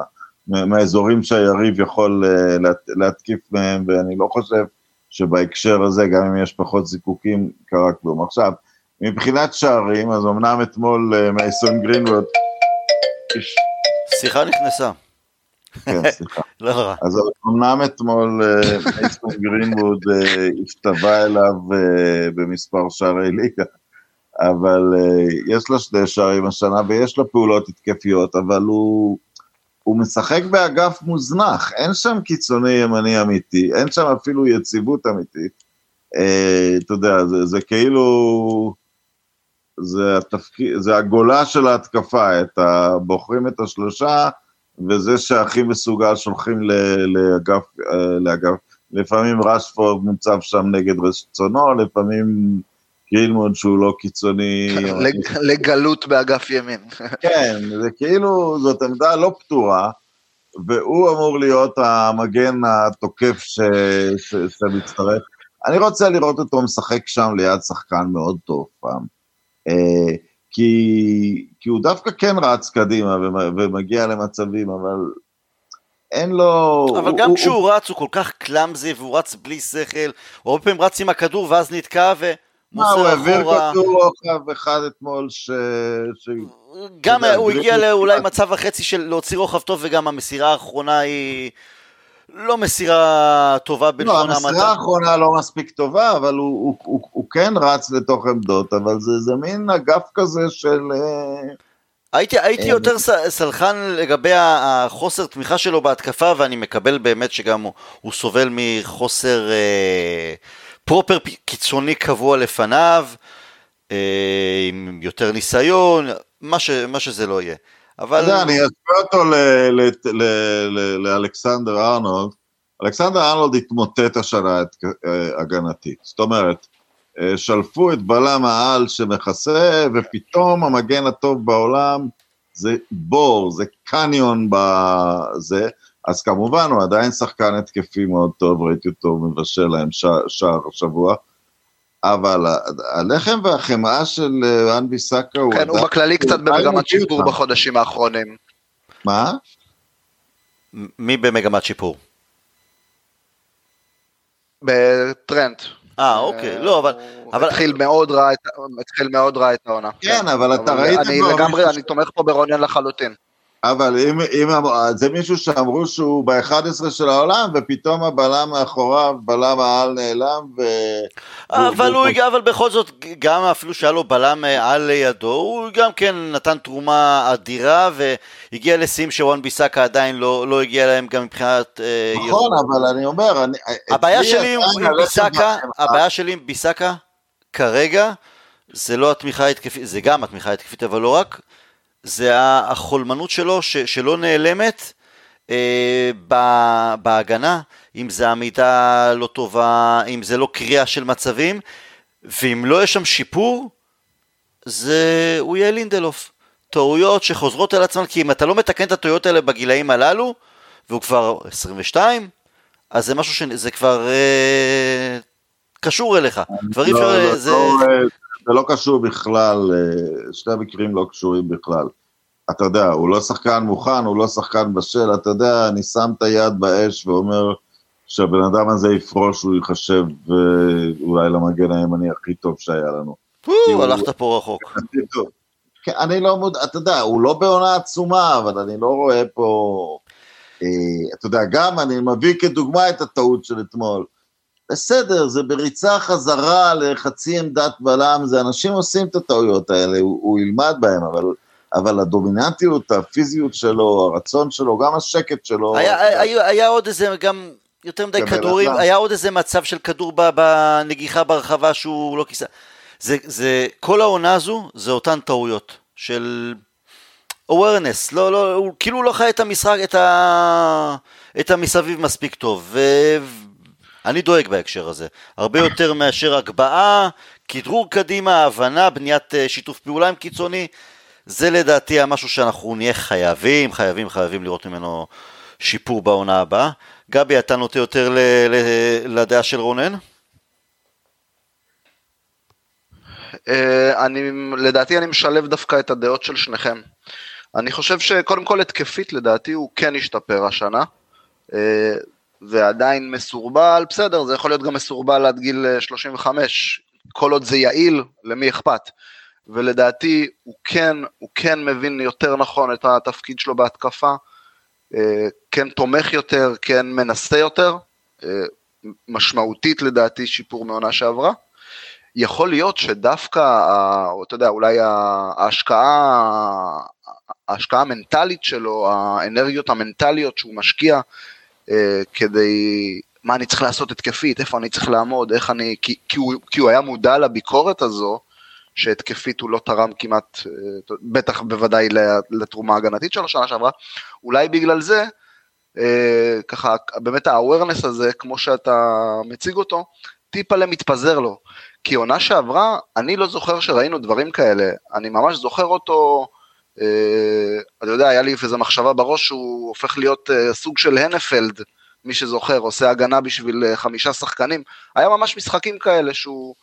מה- מהאזורים שהיריב יכול אה, לה, להתקיף מהם, ואני לא חושב שבהקשר הזה, גם אם יש פחות זיקוקים, קרה כלום. עכשיו, מבחינת שערים, אז אמנם אתמול אה, מייסון גרינווד, שיחה נכנסה. כן, סליחה. לא רע. אז אמנם אתמול אה, מייסון גרינווד השתווה אליו במספר שערי ליגה, אבל אה, יש לו שני שערים השנה ויש לו פעולות התקפיות, אבל הוא, הוא משחק באגף מוזנח, אין שם קיצוני ימני אמיתי, אין שם אפילו יציבות אמיתית. אה, אתה יודע, זה, זה כאילו, זה, התפקיד, זה הגולה של ההתקפה, את ה, בוחרים את השלושה, וזה שהכי מסוגל שולחים ל- לאגף, אה, לאגף, לפעמים רשפורד מוצב שם נגד רצונו, לפעמים גרינמוד שהוא לא קיצוני. לג- לגלות באגף ימין. כן, זה כאילו, זאת עמדה לא פתורה, והוא אמור להיות המגן התוקף ש, ש, שמצטרף. אני רוצה לראות אותו משחק שם ליד שחקן מאוד טוב פעם. אה, כי, כי הוא דווקא כן רץ קדימה ומ- ומגיע למצבים, אבל אין לו... אבל הוא- גם הוא- כשהוא רץ הוא כל כך קלאמזי והוא רץ בלי שכל, הוא הרבה פעמים רץ עם הכדור ואז נתקע מה, הוא העביר. כדור רוחב אחד אתמול ש... ש... גם הוא הגיע לאולי מצב וחצי של להוציא רוחב טוב וגם המסירה האחרונה היא לא מסירה טובה לא, בלשון המסירה המעטה. האחרונה לא מספיק טובה, אבל הוא, הוא, הוא, הוא כן רץ לתוך עמדות, אבל זה, זה מין אגף כזה של... אה, הייתי, הייתי אה, יותר סלחן לגבי החוסר תמיכה שלו בהתקפה, ואני מקבל באמת שגם הוא, הוא סובל מחוסר אה, פרופר קיצוני קבוע לפניו, אה, עם יותר ניסיון, מה, ש, מה שזה לא יהיה. אתה אבל יודע, אני אשווה אותו לאלכסנדר ארנולד. אלכסנדר ארנולד התמוטט השנה את- אה, הגנתית. זאת אומרת, אה, שלפו את בלם העל שמכסה, ופתאום המגן הטוב בעולם זה בור, זה קניון בזה, אז כמובן הוא עדיין שחקן התקפי מאוד טוב, ראיתי אותו מבשל להם שער השבוע, אבל הלחם והחמאה של אה, אנבי סאקה הוא... כן, הוא בכללי קצת במגמת שיפור בחודשים האחרונים. מה? מי במגמת שיפור? בטרנט. אה, אוקיי, לא, אבל... אבל התחיל מאוד רע, התחיל מאוד רע את העונה. כן, אבל אתה ראית... אני לגמרי, אני תומך פה ברונן לחלוטין. אבל אם, אם זה מישהו שאמרו שהוא ב-11 של העולם, ופתאום הבלם מאחוריו, בלם העל נעלם, ו... אבל הוא, אבל בכל זאת, גם אפילו שהיה לו בלם אה, על לידו, הוא גם כן נתן תרומה אדירה, והגיע לשיאים שוואן ביסאקה עדיין לא, לא הגיע להם גם מבחינת... אה, נכון, אבל אני אומר, אני... הבעיה שלי עם ביסאקה, הבעיה שלי עם ביסאקה, כרגע, זה לא התמיכה ההתקפית, זה גם התמיכה ההתקפית, אבל לא רק, זה החולמנות שלו ש, שלא נעלמת אה, בהגנה, אם זה עמידה לא טובה, אם זה לא קריאה של מצבים, ואם לא יש שם שיפור, זה הוא יהיה לינדלוף. טעויות שחוזרות על עצמן, כי אם אתה לא מתקן את הטעויות האלה בגילאים הללו, והוא כבר 22, אז זה משהו שזה כבר אה, קשור אליך. כבר אי לא, אפשר... לא, זה... זה לא קשור בכלל, אה, שני המקרים לא קשורים בכלל. אתה יודע, הוא לא שחקן מוכן, הוא לא שחקן בשל, אתה יודע, אני שם את היד באש ואומר שהבן אדם הזה יפרוש, הוא ייחשב אה, אולי למגן הימני הכי טוב שהיה לנו. הלכת פה רחוק. כן, אני לא מודע, אתה יודע, הוא לא בעונה עצומה, אבל אני לא רואה פה... אה, אתה יודע, גם אני מביא כדוגמה את הטעות של אתמול. בסדר, זה בריצה חזרה לחצי עמדת בלם, זה אנשים עושים את הטעויות האלה, הוא, הוא ילמד בהם, אבל, אבל הדומיננטיות, הפיזיות שלו, הרצון שלו, גם השקט שלו... היה, היה, היה, היה עוד איזה, גם יותר מדי כדורים, היה עוד איזה מצב של כדור בנגיחה ברחבה שהוא לא כיסה. זה, זה, כל העונה הזו זה אותן טעויות של awareness, לא, לא, הוא כאילו לא חי את המשחק, את, ה, את המסביב מספיק טוב, ו, אני דואג בהקשר הזה. הרבה יותר מאשר הגבהה, כדרור קדימה, הבנה, בניית אה, שיתוף פעולה עם קיצוני. זה לדעתי המשהו שאנחנו נהיה חייבים, חייבים, חייבים לראות ממנו שיפור בעונה הבאה. גבי, אתה נוטה יותר ל- ל- לדעה של רונן? אה, אני, לדעתי אני משלב דווקא את הדעות של שניכם. אני חושב שקודם כל התקפית לדעתי הוא כן השתפר השנה. ועדיין מסורבל, בסדר, זה יכול להיות גם מסורבל עד גיל 35, אה, כל עוד זה יעיל, למי אכפת. ולדעתי הוא כן, הוא כן מבין יותר נכון את התפקיד שלו בהתקפה, אה, כן תומך יותר, כן מנסה יותר, אה, משמעותית לדעתי שיפור מעונה שעברה. יכול להיות שדווקא, אתה יודע, אולי ההשקעה, ההשקעה המנטלית שלו, האנרגיות המנטליות שהוא משקיע, כדי, מה אני צריך לעשות התקפית, איפה אני צריך לעמוד, איך אני, כי, כי, הוא, כי הוא היה מודע לביקורת הזו, שהתקפית הוא לא תרם כמעט, אה, בטח בוודאי לתרומה ההגנתית שלו שנה שעברה, אולי בגלל זה, אה, ככה, באמת ה-awareness הזה, כמו שאתה מציג אותו, טיפה למתפזר לו. כי עונה שעברה, אני לא זוכר שראינו דברים כאלה, אני ממש זוכר אותו, אה, אתה יודע, היה לי איזו מחשבה בראש שהוא הופך להיות אה, סוג של הנפלד, מי שזוכר, עושה הגנה בשביל אה, חמישה שחקנים. היה ממש משחקים כאלה שהוא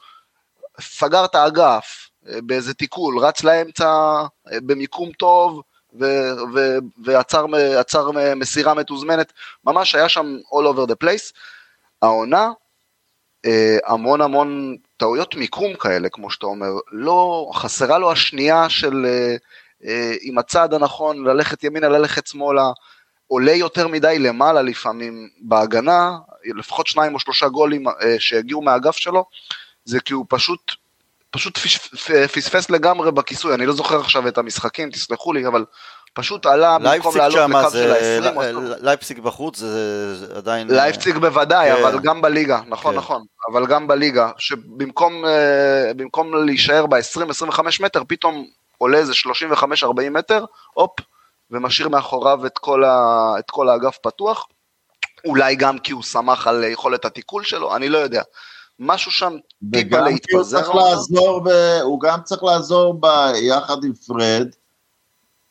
סגר את האגף באיזה תיקול, רץ לאמצע במיקום טוב, ו- ו- ועצר מסירה מתוזמנת, ממש היה שם all over the place. העונה, המון המון טעויות מיקום כאלה, כמו שאתה אומר, לא, חסרה לו השנייה של אה, עם הצעד הנכון, ללכת ימינה, ללכת שמאלה, עולה יותר מדי למעלה לפעמים בהגנה, לפחות שניים או שלושה גולים אה, שהגיעו מהאגף שלו, זה כי הוא פשוט, פשוט פספס לגמרי בכיסוי, אני לא זוכר עכשיו את המשחקים, תסלחו לי, אבל פשוט עלה במקום לעלות לקו של ה-20. לייפציג בחוץ זה עדיין... לייפציג בוודאי, כן. אבל גם בליגה, נכון, כן. נכון, אבל גם בליגה, שבמקום אה, להישאר ב-20-25 מטר, פתאום עולה איזה 35-40 מטר, הופ, ומשאיר מאחוריו את כל, ה, את כל האגף פתוח. אולי גם כי הוא שמח על יכולת התיקול שלו, אני לא יודע. משהו שם טיפה וגם כי הוא להתפזר. לעזור, ב... הוא גם צריך לעזור ביחד עם פרד,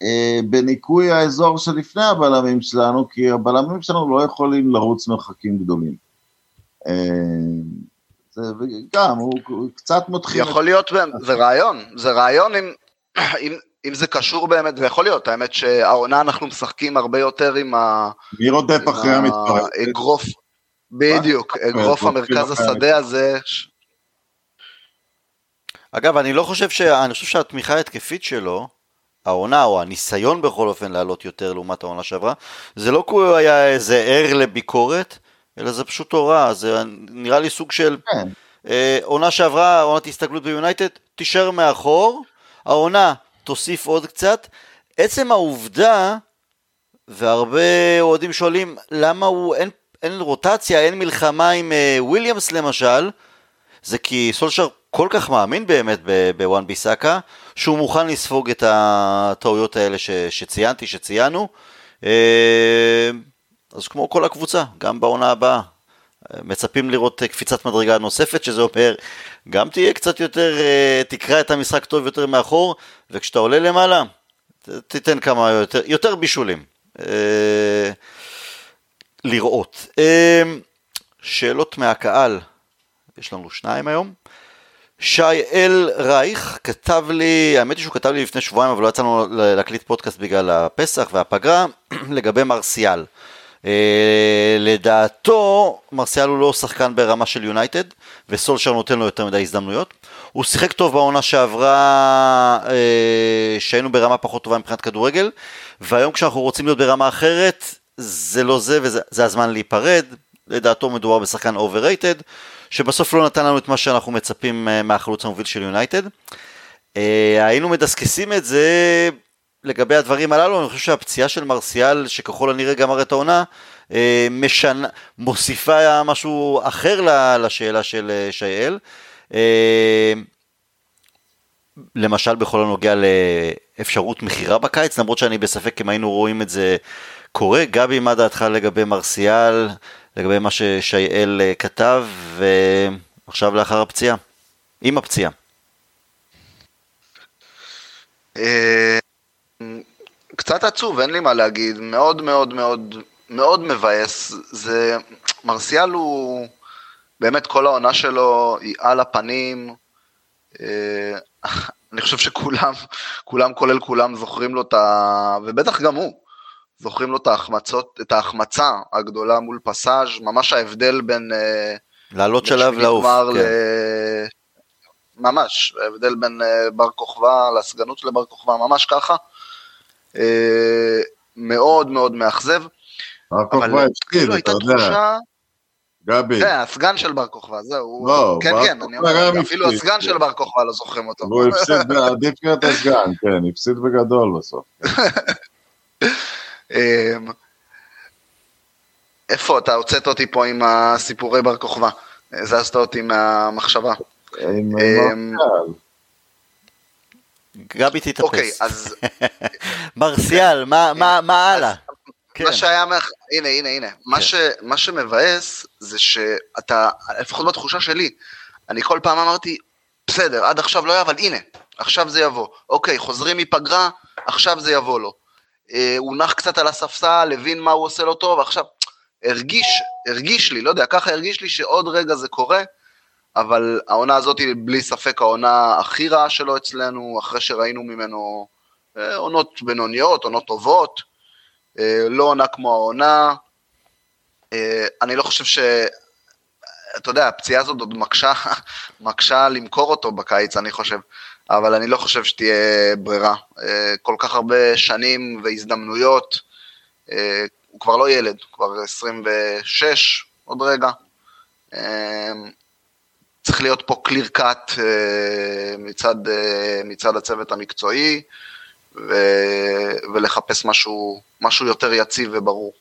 אה, בניקוי האזור שלפני הבלמים שלנו, כי הבלמים שלנו לא יכולים לרוץ מרחקים גדולים. אה, זה גם, הוא, הוא קצת מותחים יכול להיות, זה רעיון, זה רעיון אם, אם, אם זה קשור באמת, ויכול להיות, האמת שהעונה אנחנו משחקים הרבה יותר עם ה... מי רודף עם אחרי המתפרץ? האגרוף, בדיוק, אגרוף רודפים המרכז השדה הזה, אגב, אני לא חושב ש... אני חושב שהתמיכה ההתקפית שלו, העונה, או הניסיון בכל אופן לעלות יותר לעומת העונה שעברה, זה לא כי הוא היה איזה ער לביקורת, אלא זה פשוט הוראה, זה נראה לי סוג של... כן. אה, עונה שעברה, עונת הסתגלות ביונייטד, תישאר מאחור, העונה תוסיף עוד קצת. עצם העובדה, והרבה אוהדים שואלים, למה הוא, אין, אין רוטציה, אין מלחמה עם אה, וויליאמס למשל, זה כי סולשר כל כך מאמין באמת בוואן ביסאקה, שהוא מוכן לספוג את הטעויות האלה ש, שציינתי, שציינו. אה, אז כמו כל הקבוצה, גם בעונה הבאה. מצפים לראות אה, קפיצת מדרגה נוספת, שזה אומר, גם תהיה קצת יותר, אה, תקרא את המשחק טוב יותר מאחור, וכשאתה עולה למעלה, תיתן כמה יותר, יותר בישולים. אה, לראות. שאלות מהקהל, יש לנו שניים היום. שי אל רייך כתב לי, האמת היא שהוא כתב לי לפני שבועיים, אבל לא יצא לנו להקליט פודקאסט בגלל הפסח והפגרה, לגבי מרסיאל. אה, לדעתו, מרסיאל הוא לא שחקן ברמה של יונייטד, וסולשר נותן לו יותר מדי הזדמנויות. הוא שיחק טוב בעונה שעברה, אה, שהיינו ברמה פחות טובה מבחינת כדורגל, והיום כשאנחנו רוצים להיות ברמה אחרת, זה לא זה, וזה הזמן להיפרד. לדעתו מדובר בשחקן overrated, שבסוף לא נתן לנו את מה שאנחנו מצפים אה, מהחלוץ המוביל של יונייטד. היינו מדסקסים את זה לגבי הדברים הללו, אני חושב שהפציעה של מרסיאל, שככל הנראה גמר את העונה, אה, משנה, מוסיפה משהו אחר לשאלה של אה, שייאל. אה, למשל בכל הנוגע לאפשרות מכירה בקיץ, למרות שאני בספק אם היינו רואים את זה קורה. גבי, מה דעתך לגבי מרסיאל, לגבי מה ששייאל כתב, ועכשיו לאחר הפציעה, עם הפציעה. קצת עצוב, אין לי מה להגיד, מאוד מאוד מאוד מאוד מבאס. זה, מרסיאל הוא, באמת כל העונה שלו היא על הפנים. אה, אני חושב שכולם, כולם כולל כולם זוכרים לו את ה... ובטח גם הוא, זוכרים לו את ההחמצות, את ההחמצה הגדולה מול פסאז', ממש ההבדל בין... אה, לעלות שלב לעוף. כן. ל- ממש, ההבדל בין אה, בר כוכבא לסגנות של בר כוכבא, ממש ככה. אה, מאוד מאוד מאכזב, בר כוכבא הפסיד, כאילו אתה יודע, גבי, כן, הסגן של בר כוכבא, זהו, לא, כן, כן, אני אומר, אפילו. הסגן של בר כוכבא לא זוכרים אותו. והוא הפסיד, עדיף להיות הסגן, כן, הפסיד בגדול בסוף. אמ, איפה אתה הוצאת אותי פה עם הסיפורי בר כוכבא? הזזת אותי מהמחשבה. עם אמ, מרסיאל. גבי תתאפס. אוקיי, אז מרסיאל, מה- מה מה הלאה? כן. מה שהיה, מאח- הנה, הנה, הנה, מה, ש... מה שמבאס זה שאתה, לפחות בתחושה שלי, אני כל פעם אמרתי, בסדר, עד עכשיו לא היה, אבל הנה, עכשיו זה יבוא. אוקיי, חוזרים מפגרה, עכשיו זה יבוא לו. אה, הוא נח קצת על הספסל, הבין מה הוא עושה לו טוב, עכשיו, הרגיש, הרגיש לי, לא יודע, ככה הרגיש לי שעוד רגע זה קורה, אבל העונה הזאת היא בלי ספק העונה הכי רעה שלו אצלנו, אחרי שראינו ממנו אה, עונות בינוניות, עונות טובות. אה, לא עונה כמו העונה. אה, אני לא חושב ש... אתה יודע, הפציעה הזאת עוד מקשה, מקשה למכור אותו בקיץ, אני חושב. אבל אני לא חושב שתהיה ברירה. כל כך הרבה שנים והזדמנויות. הוא כבר לא ילד, הוא כבר 26 עוד רגע. אה, צריך להיות פה קליר קאט מצד, אה, מצד הצוות המקצועי. ו... ולחפש משהו, משהו יותר יציב וברור.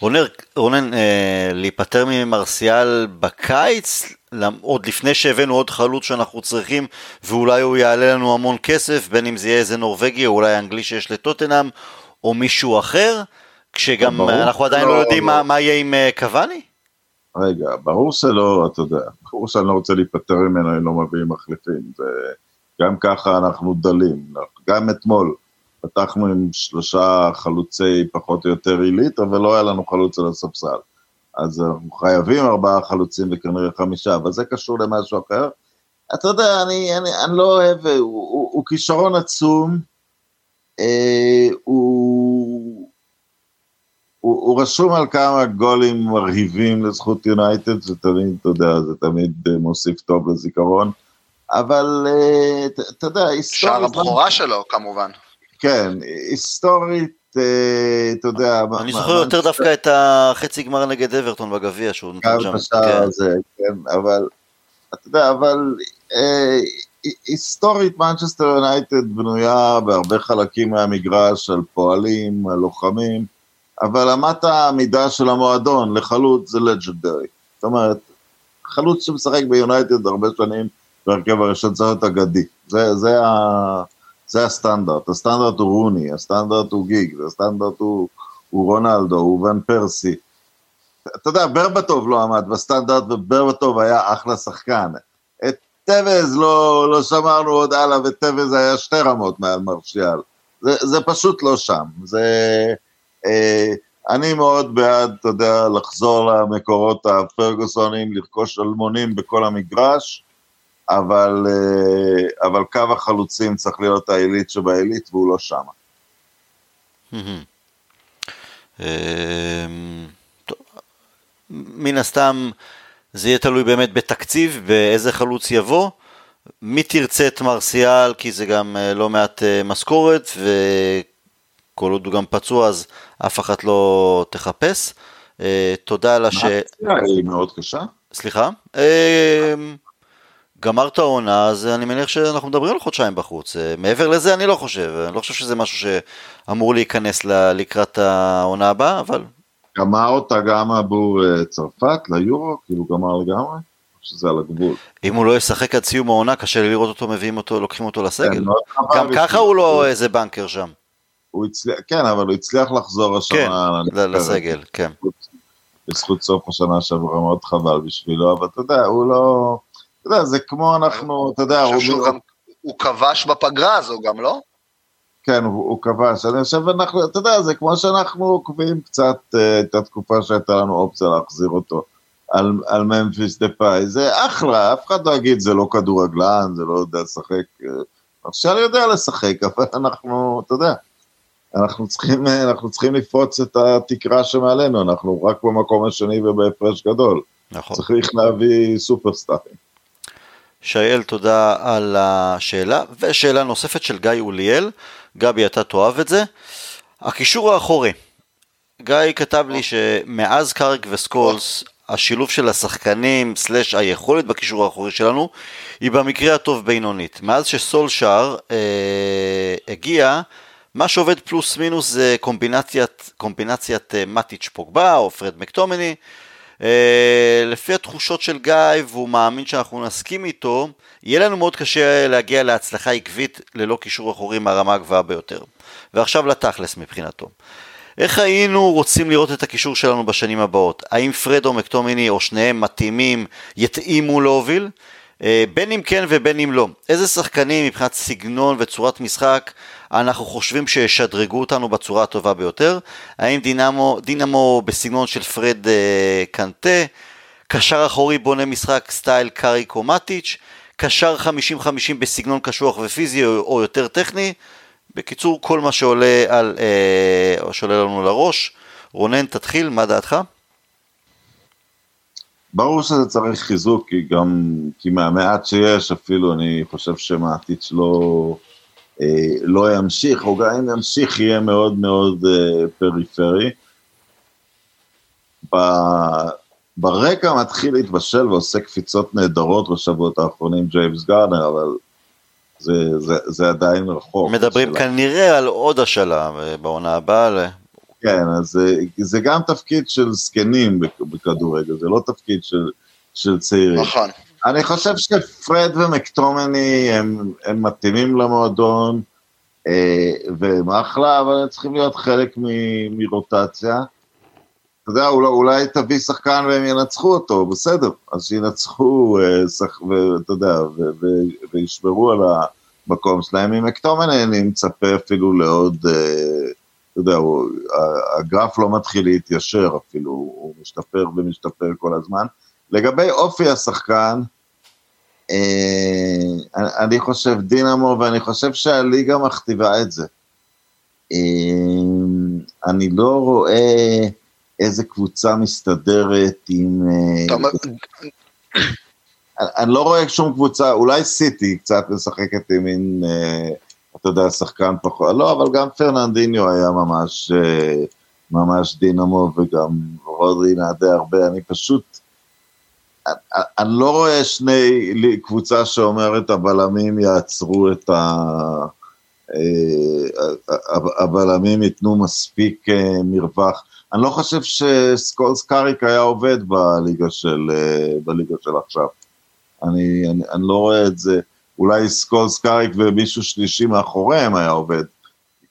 רונן, רונן אה, להיפטר ממרסיאל בקיץ, עוד לפני שהבאנו עוד חלוץ שאנחנו צריכים, ואולי הוא יעלה לנו המון כסף, בין אם זה יהיה איזה נורבגי או אולי אנגלי שיש לטוטנאם, או מישהו אחר, כשגם ברור. אנחנו עדיין לא, לא יודעים לא. מה, מה יהיה עם אה, קוואני? רגע, ברור שלא, אתה יודע, ברור שאני לא רוצה להיפטר ממנו אם לא מביאים מחליפים. זה, גם ככה אנחנו דלים. גם אתמול פתחנו עם שלושה חלוצי פחות או יותר עילית, אבל לא היה לנו חלוץ על הספסל. אז אנחנו חייבים ארבעה חלוצים וכנראה חמישה, אבל זה קשור למשהו אחר. אתה יודע, אני, אני, אני לא אוהב, הוא, הוא, הוא כישרון עצום, אה, הוא, הוא, הוא רשום על כמה גולים מרהיבים לזכות יונייטד, זה תמיד, אתה יודע, זה תמיד אה, מוסיף טוב לזיכרון, אבל אה, אתה יודע, היסטורית... שער הבכורה שלו, כמובן. כן, היסטורית, אה, אתה יודע... אני זוכר יותר דווקא את החצי גמר נגד אברטון בגביע שהוא נתן שם. בשער כן. הזה, כן, אבל, אתה יודע, אבל היסטורית מנצ'סטר יונייטד בנויה בהרבה חלקים מהמגרש על פועלים, על לוחמים, אבל אמת המידה של המועדון לחלוץ זה legendary. זאת אומרת, חלוץ שמשחק ביונייטד הרבה שנים בהרכב הראשון צריך להיות אגדי. זה, זה, ה, זה הסטנדרט. הסטנדרט הוא רוני, הסטנדרט הוא גיג, הסטנדרט הוא, הוא רונלדו, הוא ון פרסי. אתה יודע, ברבטוב לא עמד בסטנדרט, וברבטוב היה אחלה שחקן. את טוויז לא, לא שמרנו עוד הלאה, וטוויז היה שתי רמות מעל מרשיאל. זה, זה פשוט לא שם. זה... אה, אני מאוד בעד, אתה יודע, לחזור למקורות הפרגוסונים, לרכוש אלמונים בכל המגרש, אבל, אה, אבל קו החלוצים צריך להיות העילית שבעילית, והוא לא שם. אמ, מן הסתם זה יהיה תלוי באמת בתקציב, באיזה חלוץ יבוא. מי תרצה את מרסיאל, כי זה גם אה, לא מעט משכורת, וכל עוד הוא גם פצוע אז אף אחת לא תחפש. אה, תודה על הש... מה היא מאוד קשה? סליחה? אה, גמרת העונה, אז אני מניח שאנחנו מדברים על חודשיים בחוץ. אה, מעבר לזה אני לא חושב, אני לא חושב שזה משהו שאמור להיכנס לקראת העונה הבאה, אבל... גמר אותה גם עבור צרפת, ליורו? כאילו גמר לגמרי? שזה על הגבול. אם הוא לא ישחק עד סיום העונה, קשה לי לראות אותו, מביאים אותו, לוקחים אותו לסגל. כן, גם ככה הוא לא איזה בנקר שם. הוא הצליח, כן, אבל הוא הצליח לחזור השנה. כן, לסגל, כן. בזכות סוף השנה שעברה מאוד חבל בשבילו, אבל אתה יודע, הוא לא... אתה יודע, זה כמו אנחנו, אתה יודע, הוא... גם, הוא כבש בפגרה הזו גם, לא? כן, הוא, הוא כבש. אני חושב, אנחנו, אתה יודע, זה כמו שאנחנו עוקבים קצת, אה, את התקופה שהייתה לנו אופציה להחזיר אותו על, על ממפיס דה פאי. זה אחלה, אף אחד לא יגיד, זה לא כדורגלן, זה לא יודע לשחק. עכשיו יודע לשחק, אבל אנחנו, אתה יודע, אנחנו צריכים, אנחנו צריכים לפרוץ את התקרה שמעלינו, אנחנו רק במקום השני ובהפרש גדול. נכון. צריך להביא סופרסטארים. שייאל, תודה על השאלה. ושאלה נוספת של גיא אוליאל, גבי, אתה תאהב את זה. הקישור האחורי. גיא כתב לי שמאז קארק וסקולס, השילוב של השחקנים, סלאש היכולת בקישור האחורי שלנו, היא במקרה הטוב בינונית. מאז שסולשאר אה, הגיע, מה שעובד פלוס מינוס זה קומבינציית, קומבינציית אה, מטיץ' פוגבה או פרד מקטומני. אה, לפי התחושות של גיא, והוא מאמין שאנחנו נסכים איתו, יהיה לנו מאוד קשה להגיע להצלחה עקבית ללא קישור אחורי מהרמה הגבוהה ביותר. ועכשיו לתכלס מבחינתו. איך היינו רוצים לראות את הקישור שלנו בשנים הבאות? האם פרד או מקטומיני או שניהם מתאימים, יתאימו להוביל? אה, בין אם כן ובין אם לא. איזה שחקנים מבחינת סגנון וצורת משחק אנחנו חושבים שישדרגו אותנו בצורה הטובה ביותר? האם דינמו, דינמו בסגנון של פרד אה, קנטה? קשר אחורי בונה משחק style קאריק ומאטיץ'? קשר 50-50 בסגנון קשוח ופיזי או, או יותר טכני? בקיצור, כל מה שעולה, על, אה, שעולה לנו לראש. רונן, תתחיל, מה דעתך? ברור שזה צריך חיזוק, כי גם, כי מהמעט שיש, אפילו אני חושב שמעתיץ' לא, אה, לא ימשיך, או גם אם ימשיך יהיה מאוד מאוד אה, פריפרי. ב, ברקע מתחיל להתבשל ועושה קפיצות נהדרות בשבועות האחרונים ג'יימס גארנר, אבל זה, זה, זה עדיין רחוק. מדברים כנראה על עוד השלב אה, בעונה הבאה. כן, אז זה, זה גם תפקיד של זקנים בכדורגל, זה לא תפקיד של, של צעירים. נכון. אני חושב שפרד ומקטומני הם, הם מתאימים למועדון, אה, והם אחלה, אבל הם צריכים להיות חלק מ, מרוטציה. אתה יודע, אולי, אולי תביא שחקן והם ינצחו אותו, בסדר, אז שינצחו, אה, שח, ואתה יודע, ו, ו, וישמרו על המקום שלהם. עם מקטומני אני מצפה אפילו לעוד, אה, אתה יודע, הגרף לא מתחיל להתיישר אפילו, הוא משתפר ומשתפר כל הזמן. לגבי אופי השחקן, אה, אני חושב דינמו, ואני חושב שהליגה מכתיבה את זה. אה, אני לא רואה איזה קבוצה מסתדרת עם... אה, אני לא רואה שום קבוצה, אולי סיטי קצת משחקת עם מין, אתה יודע, שחקן פחות, לא, אבל גם פרננדיניו היה ממש, ממש דינמו, וגם רודרי נעדה הרבה, אני פשוט, אני לא רואה שני, קבוצה שאומרת הבלמים יעצרו את ה... הבלמים ייתנו מספיק אה, מרווח. אני לא חושב שסקולס קאריק היה עובד בליגה של, אה, בליגה של עכשיו. אני, אני, אני לא רואה את זה. אולי סקולס קאריק ומישהו שלישי מאחוריהם היה עובד.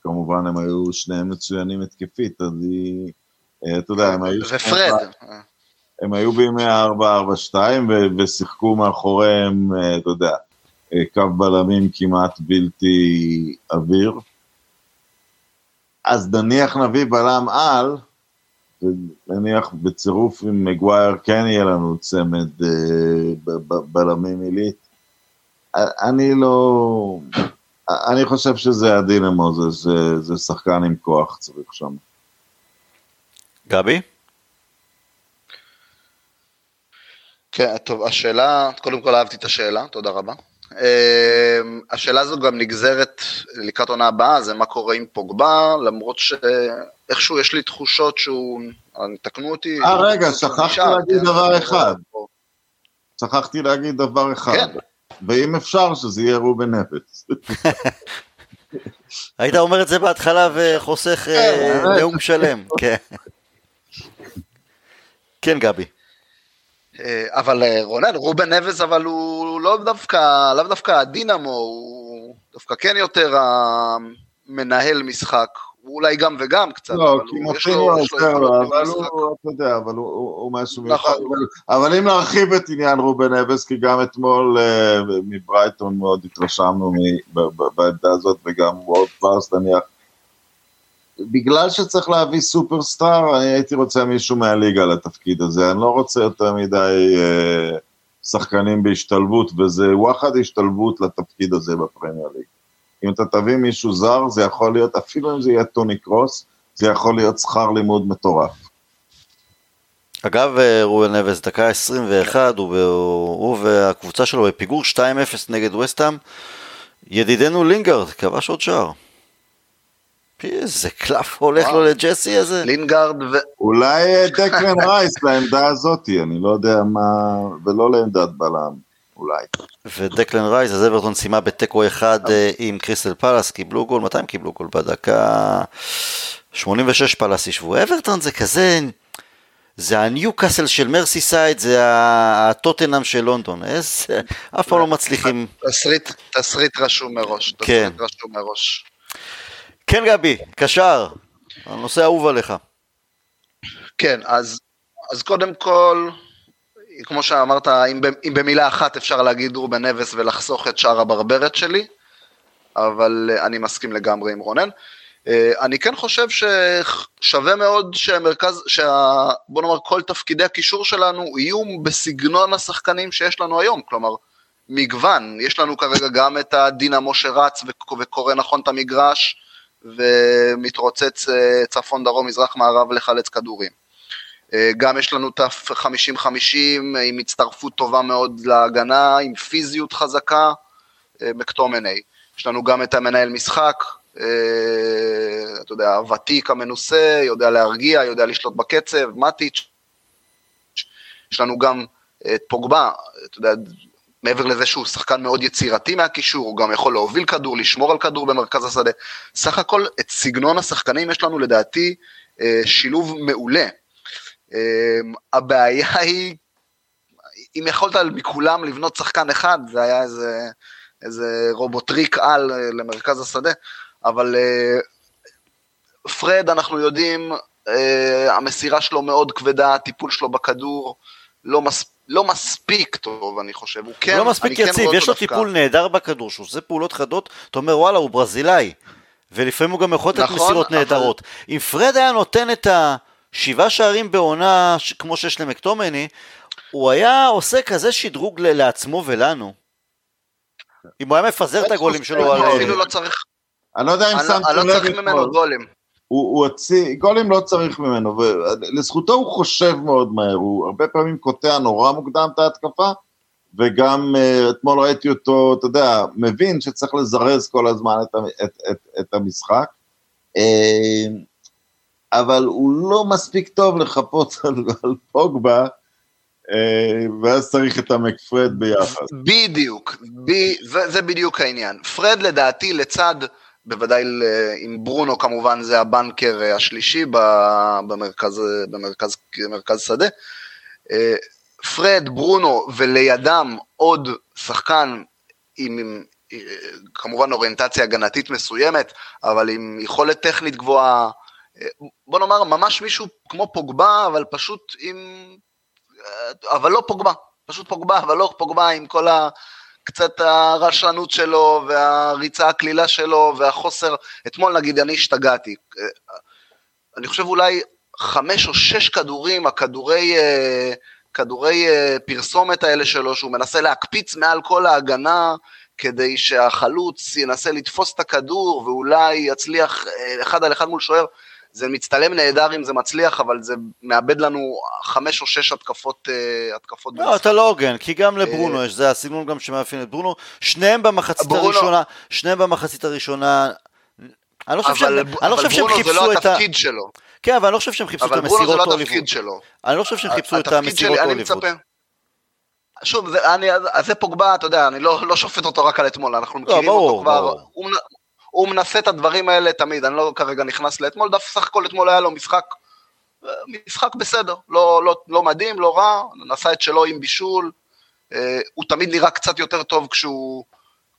כמובן הם היו שניהם מצוינים התקפית, אז היא, אה, אתה יודע, הם היו... ופרד. הם היו בימי ה-4-4-2 ושיחקו מאחוריהם, אה, אתה יודע, אה, קו בלמים כמעט בלתי עביר. אז נניח נביא בלם על, ונניח בצירוף עם מגווייר כן יהיה לנו צמד אה, בלמים עילית. אני לא... אני חושב שזה הדינמו, זה, זה, זה שחקן עם כוח צריך שם. גבי? כן, טוב, השאלה, קודם כל אהבתי את השאלה, תודה רבה. Uh, השאלה הזו גם נגזרת לקראת עונה הבאה, זה מה קורה עם פוגבה, למרות שאיכשהו יש לי תחושות שהוא, תקנו אותי. אה, רגע, שכחתי להגיד כן, דבר אחד. שכחתי להגיד דבר אחד. כן. ואם אפשר, שזה יהיה רובן אפס. היית אומר את זה בהתחלה וחוסך אה, כן. נאום שלם, כן. כן, גבי. אה, אבל אה, רונן, רובן נבז אבל הוא לא דווקא, לאו דווקא הדינמו, הוא דווקא כן יותר המנהל משחק, הוא אולי גם וגם קצת, לא, כי מופיניו יותר, אבל הוא, אתה יודע, אבל הוא משהו מיוחד, נכון. אבל אם נרחיב את עניין רובן אבס, כי גם אתמול אה, מברייטון מאוד התרשמנו בעמדה הזאת, וגם וורד פארס נניח, בגלל שצריך להביא סופרסטאר, אני הייתי רוצה מישהו מהליגה לתפקיד הזה, אני לא רוצה יותר מדי אה, שחקנים בהשתלבות, וזה וואחד השתלבות לתפקיד הזה בפרמייר ליג. אם אתה תביא מישהו זר, זה יכול להיות, אפילו אם זה יהיה טוני קרוס, זה יכול להיות שכר לימוד מטורף. אגב, אה, רואל נבס, דקה 21, הוא, הוא והקבוצה שלו בפיגור 2-0 נגד וסטאם. ידידנו לינגארד כבש עוד שער. איזה קלף הולך לו לג'סי הזה. לינגארד ו... אולי דקלן רייס לעמדה הזאתי, אני לא יודע מה, ולא לעמדת בלם, אולי. ודקלן רייס, אז אברטון סיימה בתיקו אחד אה, עם קריסטל פלאס, קיבלו גול, מתי הם קיבלו גול? בדקה 86 פלאס השוו. אברטון זה כזה... זה הניו קאסל של מרסי סייד, זה הטוטנאם של לונדון, איזה, אף פעם לא מצליחים. תסריט, תסריט רשום מראש, כן. תסריט רשום מראש. כן גבי, קשר, הנושא אהוב עליך. כן, אז, אז קודם כל, כמו שאמרת, אם, אם במילה אחת אפשר להגיד רובן נבס ולחסוך את שאר הברברת שלי, אבל אה, אני מסכים לגמרי עם רונן. אה, אני כן חושב ששווה מאוד שמרכז, שה, בוא נאמר כל תפקידי הקישור שלנו יהיו בסגנון השחקנים שיש לנו היום, כלומר מגוון, יש לנו כרגע גם את הדינמו שרץ וקורא נכון את המגרש, ומתרוצץ אה, צפון דרום מזרח מערב לחלץ כדורים. אה, גם יש לנו את ה-50-50 עם הצטרפות טובה מאוד להגנה, עם פיזיות חזקה, אה, מקטומני. יש לנו גם את המנהל משחק, אתה יודע, הוותיק המנוסה, יודע להרגיע, יודע לשלוט בקצב, מטיץ'. יש לנו גם את פוגבה, אתה יודע, מעבר לזה שהוא שחקן מאוד יצירתי מהקישור, הוא גם יכול להוביל כדור, לשמור על כדור במרכז השדה. סך הכל, את סגנון השחקנים יש לנו לדעתי אה, שילוב מעולה. אה, הבעיה היא, אם יכולת מכולם לבנות שחקן אחד, זה היה איזה, איזה רובוטריק על אה, למרכז השדה, אבל פרד, אנחנו יודעים, המסירה שלו מאוד כבדה, הטיפול שלו בכדור לא, מס, לא מספיק טוב, אני חושב. הוא כן, לא מספיק כן יציב, יש לו טיפול נהדר בכדור, שהוא עושה פעולות חדות, אתה אומר וואלה, הוא ברזילאי. ולפעמים הוא גם יכול לתת נכון, מסירות אבל... נהדרות. אם פרד היה נותן את השבעה שערים בעונה, ש... כמו שיש למקטומני, הוא היה עושה כזה שדרוג לעצמו ולנו. אם הוא היה מפזר את הגולים שלו על... אפילו לא צריך... אני לא יודע אם שמת לב... אני לא צריך ממנו גולים. הוא הוציא, גולים לא צריך ממנו, ולזכותו הוא חושב מאוד מהר, הוא הרבה פעמים קוטע נורא מוקדם את ההתקפה, וגם uh, אתמול ראיתי אותו, אתה יודע, מבין שצריך לזרז כל הזמן את, את, את, את המשחק, uh, אבל הוא לא מספיק טוב לחפות על, על פוגבה, uh, ואז צריך את המקפרד ביחד. בדיוק, ב, זה בדיוק העניין. פרד לדעתי לצד... בוודאי עם ברונו כמובן זה הבנקר השלישי במרכז, במרכז במרכז שדה. אה, פרד, ברונו ולידם עוד שחקן עם, עם כמובן אוריינטציה הגנתית מסוימת, אבל עם יכולת טכנית גבוהה, אה, בוא נאמר ממש מישהו כמו פוגבה, אבל פשוט עם... אה, אבל לא פוגבה, פשוט פוגבה, אבל לא פוגבה עם כל ה... קצת הרשלנות שלו והריצה הקלילה שלו והחוסר, אתמול נגיד אני השתגעתי, אני חושב אולי חמש או שש כדורים, הכדורי אה, כדורי אה, פרסומת האלה שלו, שהוא מנסה להקפיץ מעל כל ההגנה כדי שהחלוץ ינסה לתפוס את הכדור ואולי יצליח אה, אחד על אחד מול שוער, זה מצטלם נהדר אם זה מצליח, אבל זה מאבד לנו חמש או שש התקפות. uh, התקפות לא, אתה לא הוגן, כי גם לברונו יש, זה הסגנון גם שמאפיין את ברונו. שניהם במחצית ברונו... הראשונה, שניהם במחצית הראשונה, אני לא חושב שהם, אני לא חושב שהם חיפשו את ה... אבל ברונו זה לא התפקיד שלו. כן, אבל אני לא חושב שהם חיפשו את המסירות אוליבוט. אבל ברונו זה לא התפקיד שלו. אני לא חושב שהם חיפשו את המסירות אוליבוט. שוב, זה, אני, זה פוגבה, אתה יודע, אני לא, לא שופט אותו רק על אתמול, אנחנו לא, מכירים לא, ברור, אותו כבר, ברור. הוא, הוא מנסה את הדברים האלה תמיד, אני לא כרגע נכנס לאתמול, דווקא סך הכל אתמול היה לו משחק, משחק בסדר, לא, לא, לא מדהים, לא רע, נעשה את שלו עם בישול, אה, הוא תמיד נראה קצת יותר טוב כשהוא,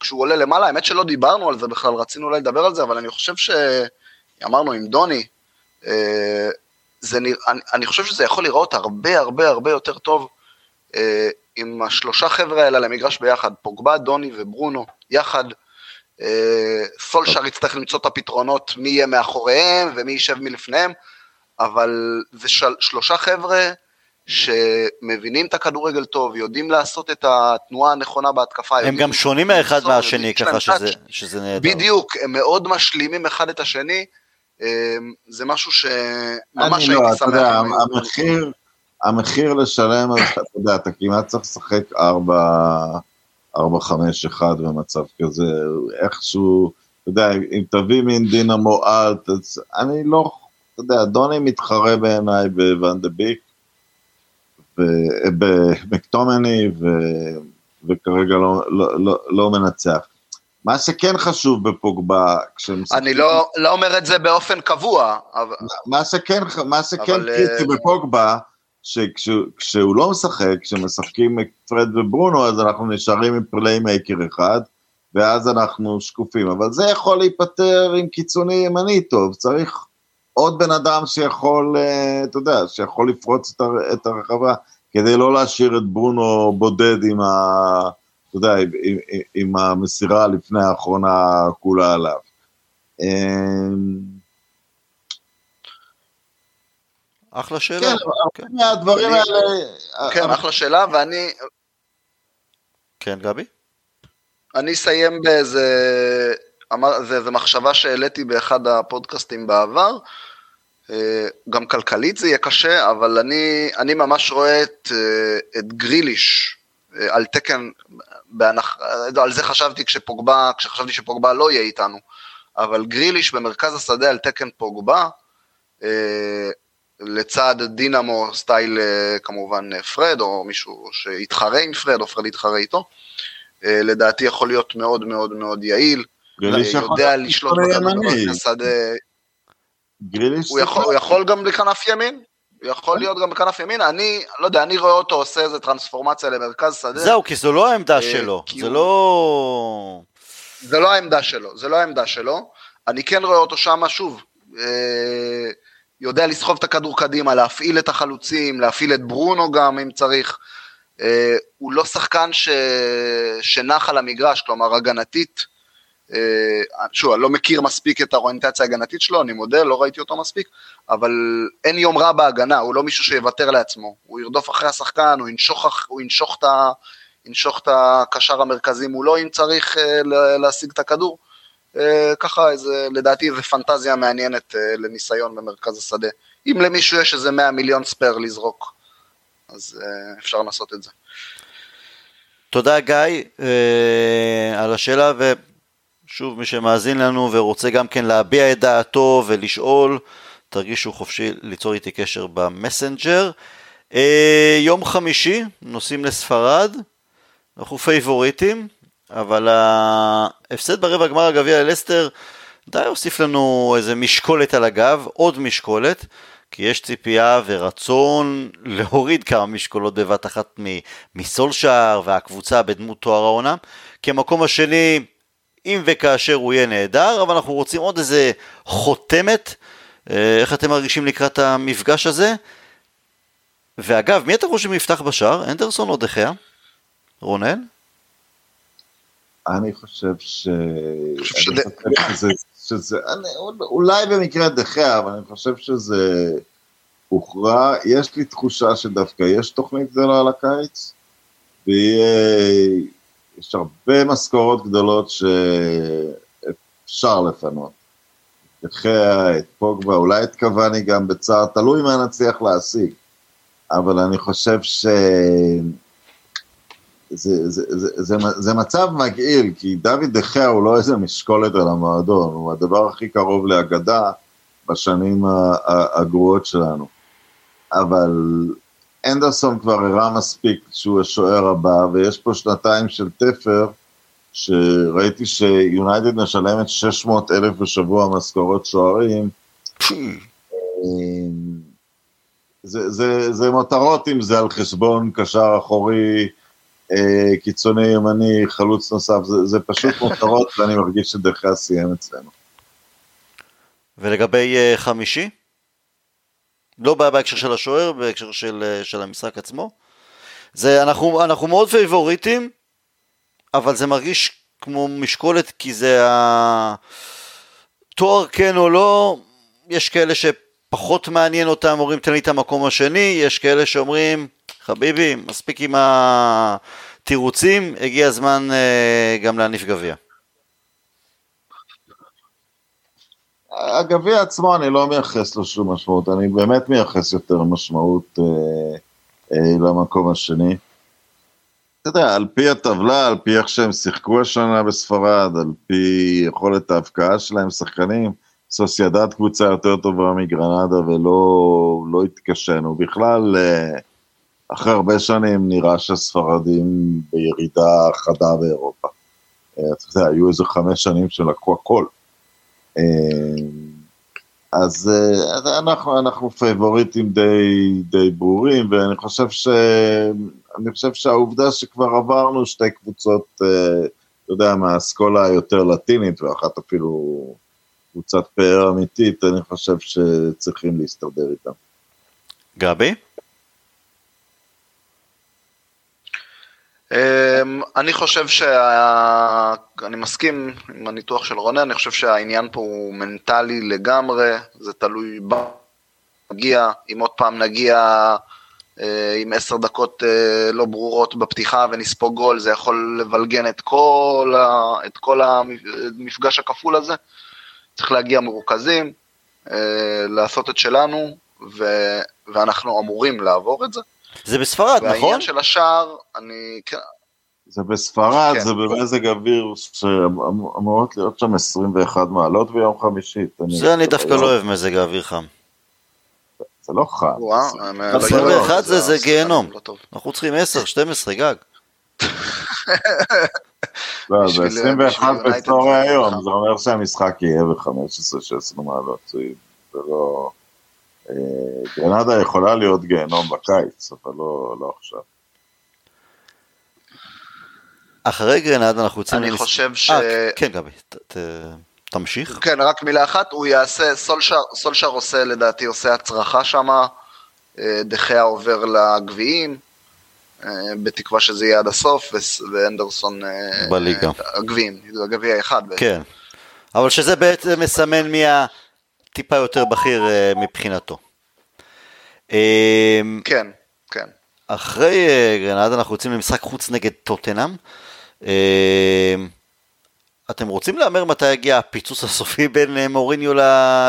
כשהוא עולה למעלה, האמת שלא דיברנו על זה בכלל, רצינו אולי לדבר על זה, אבל אני חושב שאמרנו עם דוני, אה, זה נרא... אני, חושב שזה יכול להיראות הרבה הרבה הרבה יותר טוב אה, עם השלושה חבר'ה האלה למגרש ביחד, פוגבה, דוני וברונו, יחד, סולשר יצטרך למצוא את הפתרונות מי יהיה מאחוריהם ומי יישב מלפניהם, אבל זה של, שלושה חבר'ה שמבינים את הכדורגל טוב, יודעים לעשות את התנועה הנכונה בהתקפה. הם גם שונים מהאחד מהשני, ככה שזה, שזה נהדר. בדיוק, הם מאוד משלימים אחד את השני, אה, זה משהו שממש הייתי לא, שמח. אני לא, אתה יודע, המחיר, המחיר לשלם, אתה יודע, אתה כמעט צריך לשחק ארבע... 4-5-1 במצב כזה, איכשהו, אתה יודע, אם תביא מין דינמו אלט, אז אני לא, אתה יודע, דוני מתחרה בעיניי בוואן דה ביק, במקטומני, וכרגע לא, לא, לא, לא מנצח. מה שכן חשוב בפוגבה, כשמשחקים... אני לא, לא אומר את זה באופן קבוע, אבל... מה שכן, מה שכן אבל... קריטי אה, בפוגבה, שכשהוא לא משחק, כשמשחקים פרד וברונו, אז אנחנו נשארים עם playmaker אחד, ואז אנחנו שקופים. אבל זה יכול להיפתר עם קיצוני ימני טוב, צריך עוד בן אדם שיכול, אה, אתה יודע, שיכול לפרוץ את הרחבה, כדי לא להשאיר את ברונו בודד עם ה... אתה יודע, עם, עם, עם המסירה לפני האחרונה כולה עליו. אחלה שאלה. כן, כן. מהדברים האלה... כן, אחלה שאלה, ואני... כן, גבי? אני אסיים באיזה... אמר, זה, זה מחשבה שהעליתי באחד הפודקאסטים בעבר, אה, גם כלכלית זה יהיה קשה, אבל אני, אני ממש רואה את, אה, את גריליש אה, על תקן, בהנח, על זה חשבתי כשפוגבה, כשחשבתי שפוגבה לא יהיה איתנו, אבל גריליש במרכז השדה על תקן פוגבה, לצד דינמו style אה, כמובן אה, פרד, או מישהו שיתחרה עם פרד, או פרד יתחרה איתו, אה, לדעתי יכול להיות מאוד מאוד מאוד יעיל, יודע לשלוט בכדור בשדה, הוא יכול, הוא יכול גם בכנף ימין, הוא יכול להיות גם בכנף ימין, אני, לא יודע, אני רואה אותו עושה איזה טרנספורמציה למרכז שדה. זהו, כי זו לא העמדה שלו, זה לא... זה לא העמדה שלו, זה לא העמדה שלו. אני כן רואה אותו שמה, שוב, יודע לסחוב את הכדור קדימה, להפעיל את החלוצים, להפעיל את ברונו גם אם צריך. אה, הוא לא שחקן ש... שנח על המגרש, כלומר הגנתית. אה, שוב, אני לא מכיר מספיק את האוריינטציה ההגנתית שלו, אני מודה, לא ראיתי אותו מספיק, אבל אין יום רע בהגנה, הוא לא מישהו שיוותר לעצמו. הוא ירדוף אחרי השחקן, הוא ינשוך, הוא ינשוך, את, ה... ינשוך את הקשר המרכזי מולו אם צריך אה, להשיג את הכדור. ככה, איזה, לדעתי זו פנטזיה מעניינת לניסיון במרכז השדה. אם למישהו יש איזה 100 מיליון spare לזרוק. אז אה, אפשר לעשות את זה. תודה גיא על השאלה ושוב מי שמאזין לנו ורוצה גם כן להביע את דעתו ולשאול תרגישו חופשי ליצור איתי קשר במסנג'ר. יום חמישי נוסעים לספרד אנחנו פייבוריטים אבל ההפסד ברבע גמר הגביע ללסטר די הוסיף לנו איזה משקולת על הגב, עוד משקולת. כי יש ציפייה ורצון להוריד כמה משקולות בבת אחת מסולשאר והקבוצה בדמות תואר העונה. כי המקום השני, אם וכאשר הוא יהיה נהדר, אבל אנחנו רוצים עוד איזה חותמת. אה, איך אתם מרגישים לקראת המפגש הזה? ואגב, מי אתה חושב יפתח בשער? אנדרסון או דחיה? רונן? אני חושב ש... אני חושב שזה שזה, אני, אולי במקרה דחיה, אבל אני חושב שזה הוכרע. יש לי תחושה שדווקא יש תוכנית גדולה על הקיץ, ויש הרבה משכורות גדולות שאפשר לפנות. דחיה, את פוגבה, אולי את קוואני גם בצער, תלוי מה נצליח להשיג. אבל אני חושב ש... זה, זה, זה, זה, זה מצב מגעיל, כי דוד דחיה הוא לא איזה משקולת על המועדון, הוא הדבר הכי קרוב לאגדה בשנים הגרועות שלנו. אבל אנדרסון כבר הראה מספיק שהוא השוער הבא, ויש פה שנתיים של תפר, שראיתי שיונייטד משלמת 600 אלף בשבוע משכורות שוערים. זה, זה, זה מותרות אם זה על חשבון קשר אחורי, קיצוני ימני, חלוץ נוסף, זה, זה פשוט מותרות ואני מרגיש שדרכיה סיים אצלנו. ולגבי uh, חמישי? לא בהקשר של השוער, בהקשר של, uh, של המשחק עצמו. זה, אנחנו, אנחנו מאוד פייבוריטים, אבל זה מרגיש כמו משקולת כי זה התואר כן או לא, יש כאלה שפחות מעניין אותם, אומרים תן לי את המקום השני, יש כאלה שאומרים חביבי, מספיק עם התירוצים, הגיע הזמן אה, גם להניף גביע. הגביע עצמו אני לא מייחס לו שום משמעות, אני באמת מייחס יותר משמעות אה, אה, למקום השני. אתה יודע, על פי הטבלה, על פי איך שהם שיחקו השנה בספרד, על פי יכולת ההבקעה שלהם, שחקנים, סוסיידד קבוצה יותר טובה מגרנדה ולא לא התקשינו. בכלל, אה, אחרי הרבה שנים נראה שהספרדים בירידה חדה באירופה. אה, אתה יודע, היו איזה חמש שנים שלקחו הכל. אה, אז אה, אנחנו, אנחנו פייבוריטים די, די ברורים, ואני חושב, ש, חושב שהעובדה שכבר עברנו שתי קבוצות, אתה יודע, מהאסכולה היותר לטינית, ואחת אפילו קבוצת פאר אמיתית, אני חושב שצריכים להסתדר איתם. גבי? אני חושב שה... אני מסכים עם הניתוח של רונן, אני חושב שהעניין פה הוא מנטלי לגמרי, זה תלוי מגיע, אם עוד פעם נגיע אה, עם עשר דקות אה, לא ברורות בפתיחה ונספוג גול, זה יכול לבלגן את כל, ה... את כל המפגש הכפול הזה. צריך להגיע מרוכזים, אה, לעשות את שלנו, ו... ואנחנו אמורים לעבור את זה. זה בספרד, נכון? והעניין של השער, אני... כן. זה בספרד, כן. זה במזג אוויר שאמורות להיות שם 21 מעלות ביום חמישי. זה אני דווקא לא אוהב מזג האוויר חם. זה לא חם. 21 זה זה גיהנום. אנחנו צריכים 10, 12 גג. לא, זה 21 בצהרי היום, זה אומר שהמשחק יהיה ב-15-16 מעלות. זה לא... אה, גרנדה יכולה להיות גיהנום בקיץ, אבל לא, לא עכשיו. אחרי גרנדה אנחנו יוצאים... אני חושב ש... 아, כן, גבי, ת, ת, תמשיך. כן, רק מילה אחת, הוא יעשה, סולשר, סולשר עושה, לדעתי, עושה הצרחה שם, דחיה עובר לגביעים, אה, בתקווה שזה יהיה עד הסוף, ואנדרסון... אה, בליגה. הגביעים, הגביע האחד. כן, אבל שזה בעצם מסמן מי הטיפה יותר בכיר אה, מבחינתו. כן, כן. אחרי גרנדה אנחנו יוצאים למשחק חוץ נגד טוטנאם. אתם רוצים להמר מתי יגיע הפיצוץ הסופי בין אה, מוריניו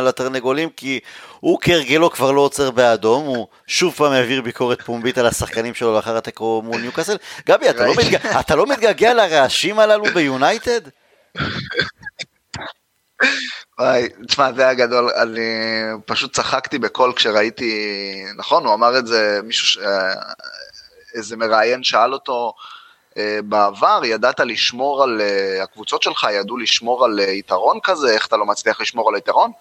לתרנגולים? כי הוא כהרגלו כבר לא עוצר באדום, הוא שוב פעם העביר ביקורת פומבית על השחקנים שלו לאחר התיקו מול ניוקאסל. גבי, אתה לא, מתג... אתה לא מתגעגע לרעשים הללו ביונייטד? וואי, תשמע, זה היה גדול, אני פשוט צחקתי בקול כשראיתי, נכון, הוא אמר את זה, מישהו, אה, איזה מראיין שאל אותו, אה, בעבר ידעת לשמור על, אה, הקבוצות שלך ידעו לשמור על יתרון כזה, איך אתה לא מצליח לשמור על היתרון?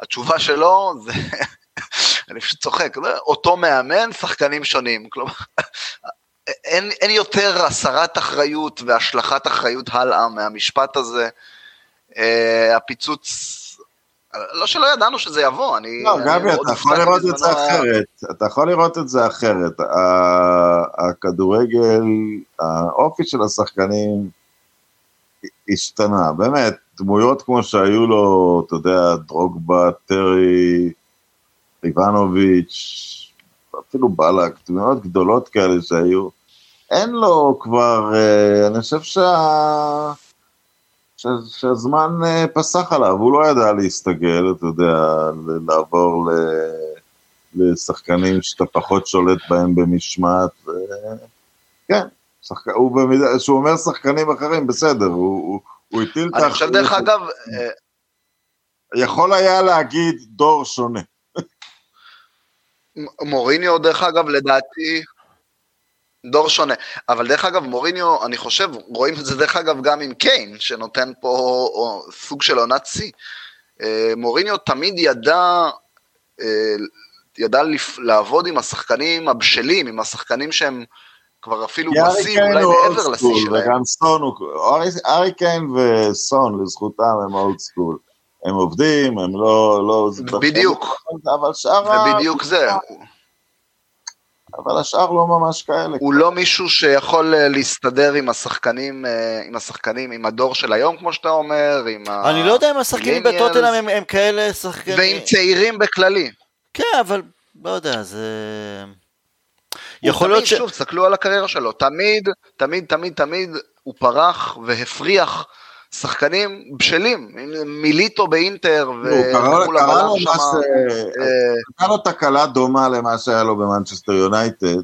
התשובה שלו זה, אני פשוט צוחק, זה אותו מאמן, שחקנים שונים, כלומר, אין, אין יותר הסרת אחריות והשלכת אחריות הלאה מהמשפט הזה. הפיצוץ לא שלא ידענו שזה יבוא, אני... לא, גבי, אתה יכול לראות את זה אחרת. אתה יכול לראות את זה אחרת. הכדורגל, האופי של השחקנים השתנה. באמת, דמויות כמו שהיו לו, אתה יודע, דרוגבה, טרי, איבנוביץ', אפילו בלק, דמויות גדולות כאלה שהיו. אין לו כבר, אה, אני חושב שה... שהזמן אה, פסח עליו, הוא לא ידע להסתגל, אתה יודע, לעבור ל... לשחקנים שאתה פחות שולט בהם במשמעת, ו... כן, שחק... הוא במידה, כשהוא אומר שחקנים אחרים, בסדר, הוא, הוא, הוא הטיל את האחריות. אני חושב דרך אגב... אה, יכול היה להגיד דור שונה. מוריניו, דרך אגב, לדעתי, דור שונה. אבל דרך אגב, מוריניו, אני חושב, רואים את זה דרך אגב גם עם קיין, שנותן פה או, סוג של עונת שיא. אה, מוריניו תמיד ידע, אה, ידע לפ, לעבוד עם השחקנים הבשלים, עם השחקנים שהם כבר אפילו בשיא, אולי מעבר לשיא שלהם. וגם סון, ארי קיין וסון, לזכותם הם אולד סקול. הם עובדים, הם לא... לא בדיוק. אבל שאר... ובדיוק זה. אבל השאר לא ממש כאלה. הוא לא מישהו שיכול אה, להסתדר עם השחקנים, אה, עם השחקנים, עם הדור של היום, כמו שאתה אומר, עם ה... אני לא יודע אם השחקנים בטוטנאם הם, הם כאלה שחקנים... ועם צעירים בכללי. כן, אבל לא יודע, זה... יכול להיות ש... שוב, תסתכלו על הקריירה שלו, תמיד, תמיד, תמיד, תמיד הוא פרח והפריח שחקנים בשלים, מיליטו באינטר, וקראו לו קרה לו תקלה דומה למה שהיה לו במנצ'סטר יונייטד,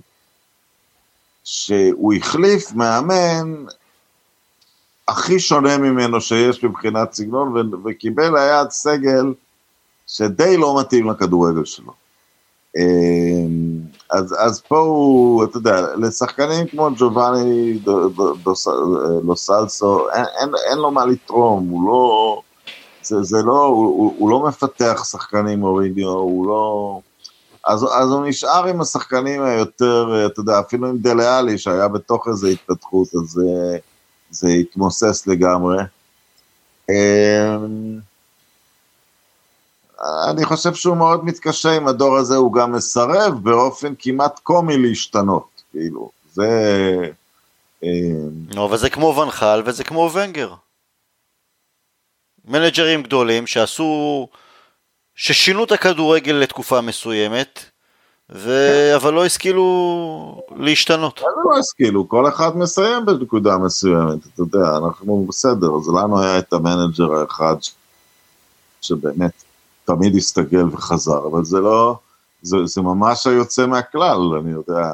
שהוא החליף מאמן הכי שונה ממנו שיש מבחינת סגנון, וקיבל ליד סגל שדי לא מתאים לכדורגל שלו. אמ, אז, אז פה הוא, אתה יודע, לשחקנים כמו ג'ובאני לוסלסו, אין, אין, אין לו מה לתרום, הוא לא, זה, זה לא, הוא, הוא לא מפתח שחקנים אורידיו, הוא לא... אז, אז הוא נשאר עם השחקנים היותר, אתה יודע, אפילו עם דליאלי שהיה בתוך איזו התפתחות, אז זה, זה התמוסס לגמרי. אני חושב שהוא מאוד מתקשה עם הדור הזה, הוא גם מסרב באופן כמעט קומי להשתנות, כאילו, זה... אה, לא, אבל זה כמו ואן חאל וזה כמו ונגר. מנג'רים גדולים שעשו, ששינו את הכדורגל לתקופה מסוימת, ו... כן. אבל לא השכילו להשתנות. לא השכילו, כל אחד מסיים בנקודה מסוימת, אתה יודע, אנחנו בסדר, אז לנו היה את המנג'ר האחד שבאמת תמיד הסתגל וחזר, אבל זה לא, זה, זה ממש היוצא מהכלל, אני יודע,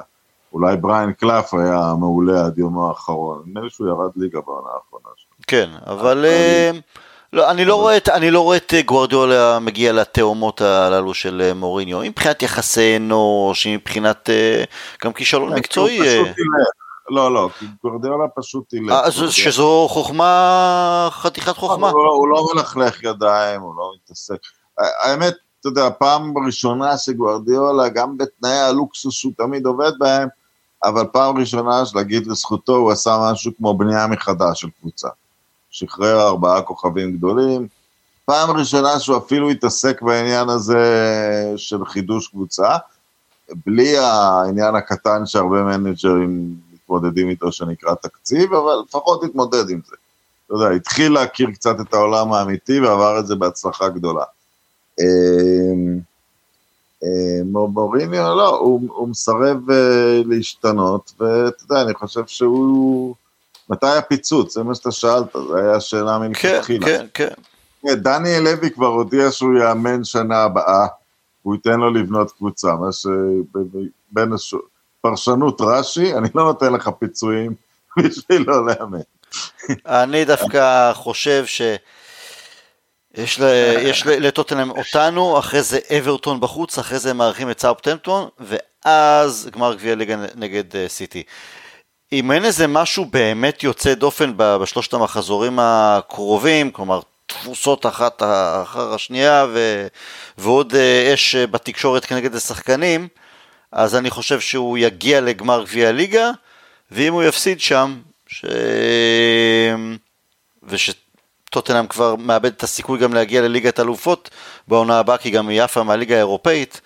אולי בריין קלף היה מעולה עד יומו האחרון, נדמה לי שהוא ירד ליגה בעונה האחרונה שלו. כן, אבל... אה, לא, אני, לא רואה את, אני לא רואה את אה, גוורדיולה מגיע לתאומות הללו של אה, מוריניו, מבחינת יחסי אנוש, מבחינת גם כישלון כן, מקצועי. לא, לא, כי גוורדיולה פשוט ילך. שזו חוכמה, חתיכת חוכמה. לא, הוא לא מלכלך ידיים, הוא לא מתעסק. האמת, אתה יודע, פעם ראשונה שגוארדיולה, גם בתנאי הלוקסוס שהוא תמיד עובד בהם, אבל פעם ראשונה, להגיד לזכותו, הוא עשה משהו כמו בנייה מחדש של קבוצה. שחרר ארבעה כוכבים גדולים, פעם ראשונה שהוא אפילו התעסק בעניין הזה של חידוש קבוצה, בלי העניין הקטן שהרבה מנג'רים מתמודדים איתו שנקרא תקציב, אבל לפחות התמודד עם זה. אתה יודע, התחיל להכיר קצת את העולם האמיתי ועבר את זה בהצלחה גדולה. אמ, אמ, מוריניו, לא, הוא, הוא מסרב אה, להשתנות, ואתה יודע, אני חושב שהוא... מתי הפיצוץ? זה מה שאתה שאלת, זו הייתה השאלה מלכתחילה. כן, כן, כן. דניאל לוי כבר הודיע שהוא יאמן שנה הבאה, הוא ייתן לו לבנות קבוצה, מה שבין פרשנות רש"י, אני לא נותן לך פיצויים בשביל לא לאמן. אני דווקא חושב ש... יש, ל, יש לטוטנאם אותנו, אחרי זה אברטון בחוץ, אחרי זה מארחים את סאופטמפטון, ואז גמר גביע ליגה נגד אה, סיטי. אם אין איזה משהו באמת יוצא דופן בשלושת המחזורים הקרובים, כלומר תפוסות אחת אחר השנייה ו, ועוד אה, אש בתקשורת כנגד השחקנים, אז אני חושב שהוא יגיע לגמר גביע הליגה, ואם הוא יפסיד שם, ש... ושטוטנאם כבר מאבד את הסיכוי גם להגיע לליגת אלופות בעונה הבאה, כי גם היא עפה מהליגה האירופאית,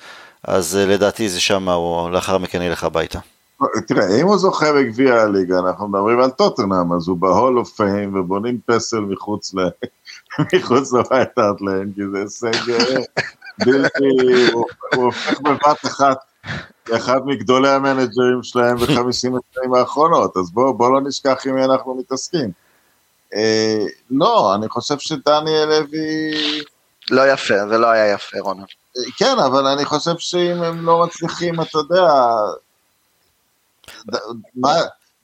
אז אה, לדעתי זה שם, או לאחר מכן ילך הביתה. תראה, אם הוא זוכה בגביע הליגה, אנחנו מדברים על טוטנאם, אז הוא בהול אוף פיים ובונים פסל מחוץ ל... מחוץ לבית ארטלנד, כי זה הישג בלתי, הוא הופך בבת אחת לאחד מגדולי המנג'רים שלהם בחמישים השנים האחרונות, אז בואו בוא לא נשכח עם מי אנחנו מתעסקים. אה, לא, אני חושב שדניאל לוי... לא יפה, זה לא היה יפה, רונן. אה, כן, אבל אני חושב שאם הם לא מצליחים, אתה יודע... מה,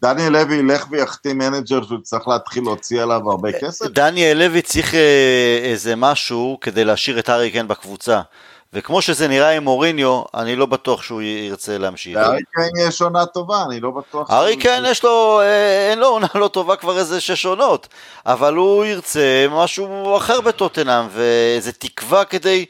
דניאל לוי ילך ויחתים מנג'ר שהוא צריך להתחיל להוציא עליו הרבה כסף? דניאל לוי צריך אה, איזה משהו כדי להשאיר את הארי קיין בקבוצה. וכמו שזה נראה עם מוריניו, אני לא בטוח שהוא ירצה להמשיך. לארי קיין יש עונה טובה, אני לא בטוח... הארי קיין יש לו, אה, אין לו עונה לא טובה כבר איזה שש עונות, אבל הוא ירצה משהו אחר בטוטנאם, ואיזה תקווה כדי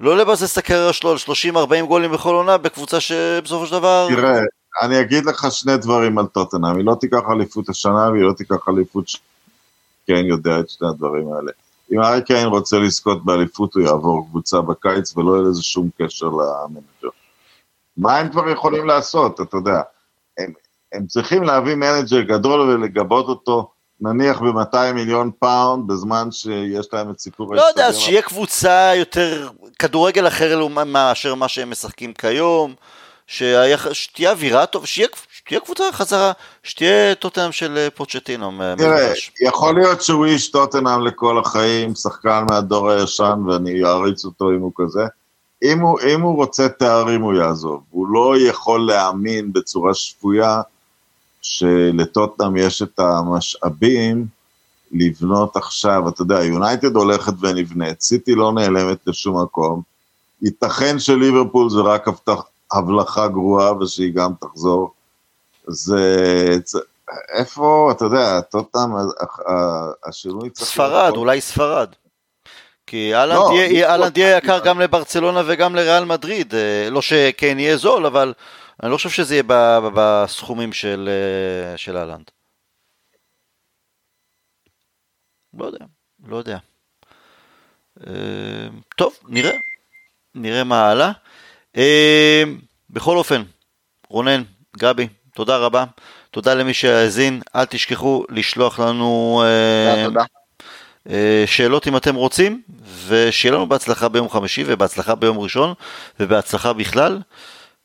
לא לבסס את הקריירה שלו על 30-40 גולים בכל עונה, בקבוצה שבסופו של דבר... תראה, אני אגיד לך שני דברים על טוטנאם, היא לא תיקח אליפות השנה והיא לא תיקח אליפות. כן יודע את שני הדברים האלה. אם הארי קיין רוצה לזכות באליפות הוא יעבור קבוצה בקיץ ולא יהיה לזה שום קשר למנג'ר. מה הם כבר יכולים לעשות, אתה יודע? הם, הם צריכים להביא מנג'ר גדול ולגבות אותו נניח ב-200 מיליון פאונד בזמן שיש להם את סיפור לא יודע, אז שיהיה קבוצה יותר, כדורגל אחר מאשר מה שהם משחקים כיום. שתהיה אווירה טוב, שתהיה קבוצה חזרה, שתהיה טוטנאם של אה, פוצ'טינו. תראה, יכול להיות שהוא איש טוטנאם לכל החיים, שחקן מהדור הישן, ואני אעריץ אותו אם הוא כזה. אם הוא, אם הוא רוצה תארים הוא יעזוב, הוא לא יכול להאמין בצורה שפויה שלטוטנאם יש את המשאבים לבנות עכשיו, אתה יודע, יונייטד הולכת ונבנית, סיטי לא נעלמת לשום מקום, ייתכן שליברפול זה רק הבטח, הבלחה גרועה ושהיא גם תחזור. זה... איפה, אתה יודע, טוטאם, השינוי צריך... ספרד, אולי ספרד. כי אהלנד לא, יהיה לא, יקר גם לברצלונה וגם לריאל מדריד. אה, לא שכן יהיה זול, אבל אני לא חושב שזה יהיה בסכומים של אה, אהלנד. לא יודע, לא יודע. אה, טוב, נראה. נראה מה הלאה. אה, בכל אופן, רונן, גבי, תודה רבה. תודה למי שהאזין, אל תשכחו לשלוח לנו אה, תודה. אה, שאלות אם אתם רוצים, ושיהיה לנו בהצלחה ביום חמישי ובהצלחה ביום ראשון ובהצלחה בכלל.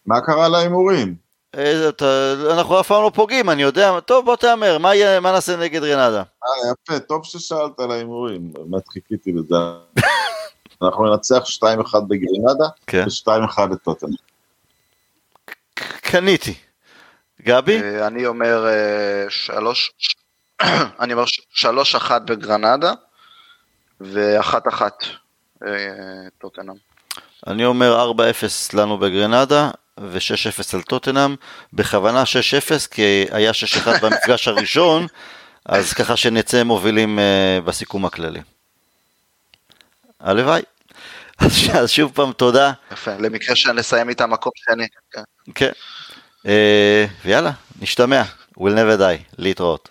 מה קרה להימורים? אנחנו אף פעם לא פוגעים, אני יודע, טוב בוא תהמר, מה, מה נעשה נגד רנדה? אה, יפה, טוב ששאלת על ההימורים, באמת חיכיתי לזה. אנחנו ננצח 2-1 בגרנדה כן. ו-2-1 לטוטנאם. קניתי. גבי? אה, אני אומר אה, שלוש, אני אומר שלוש אחת בגרנדה ואחת אחת אה, טוטנאם. אני אומר 4-0 לנו בגרנדה ו-6-0 על טוטנאם, בכוונה 6-0 כי היה 6-1 במפגש הראשון, אז ככה שנצא מובילים בסיכום הכללי. הלוואי. אז שוב פעם תודה. יפה, למקרה שנסיים איתה מקום שני. כן. כן. ויאללה, נשתמע. We'll never die. להתראות.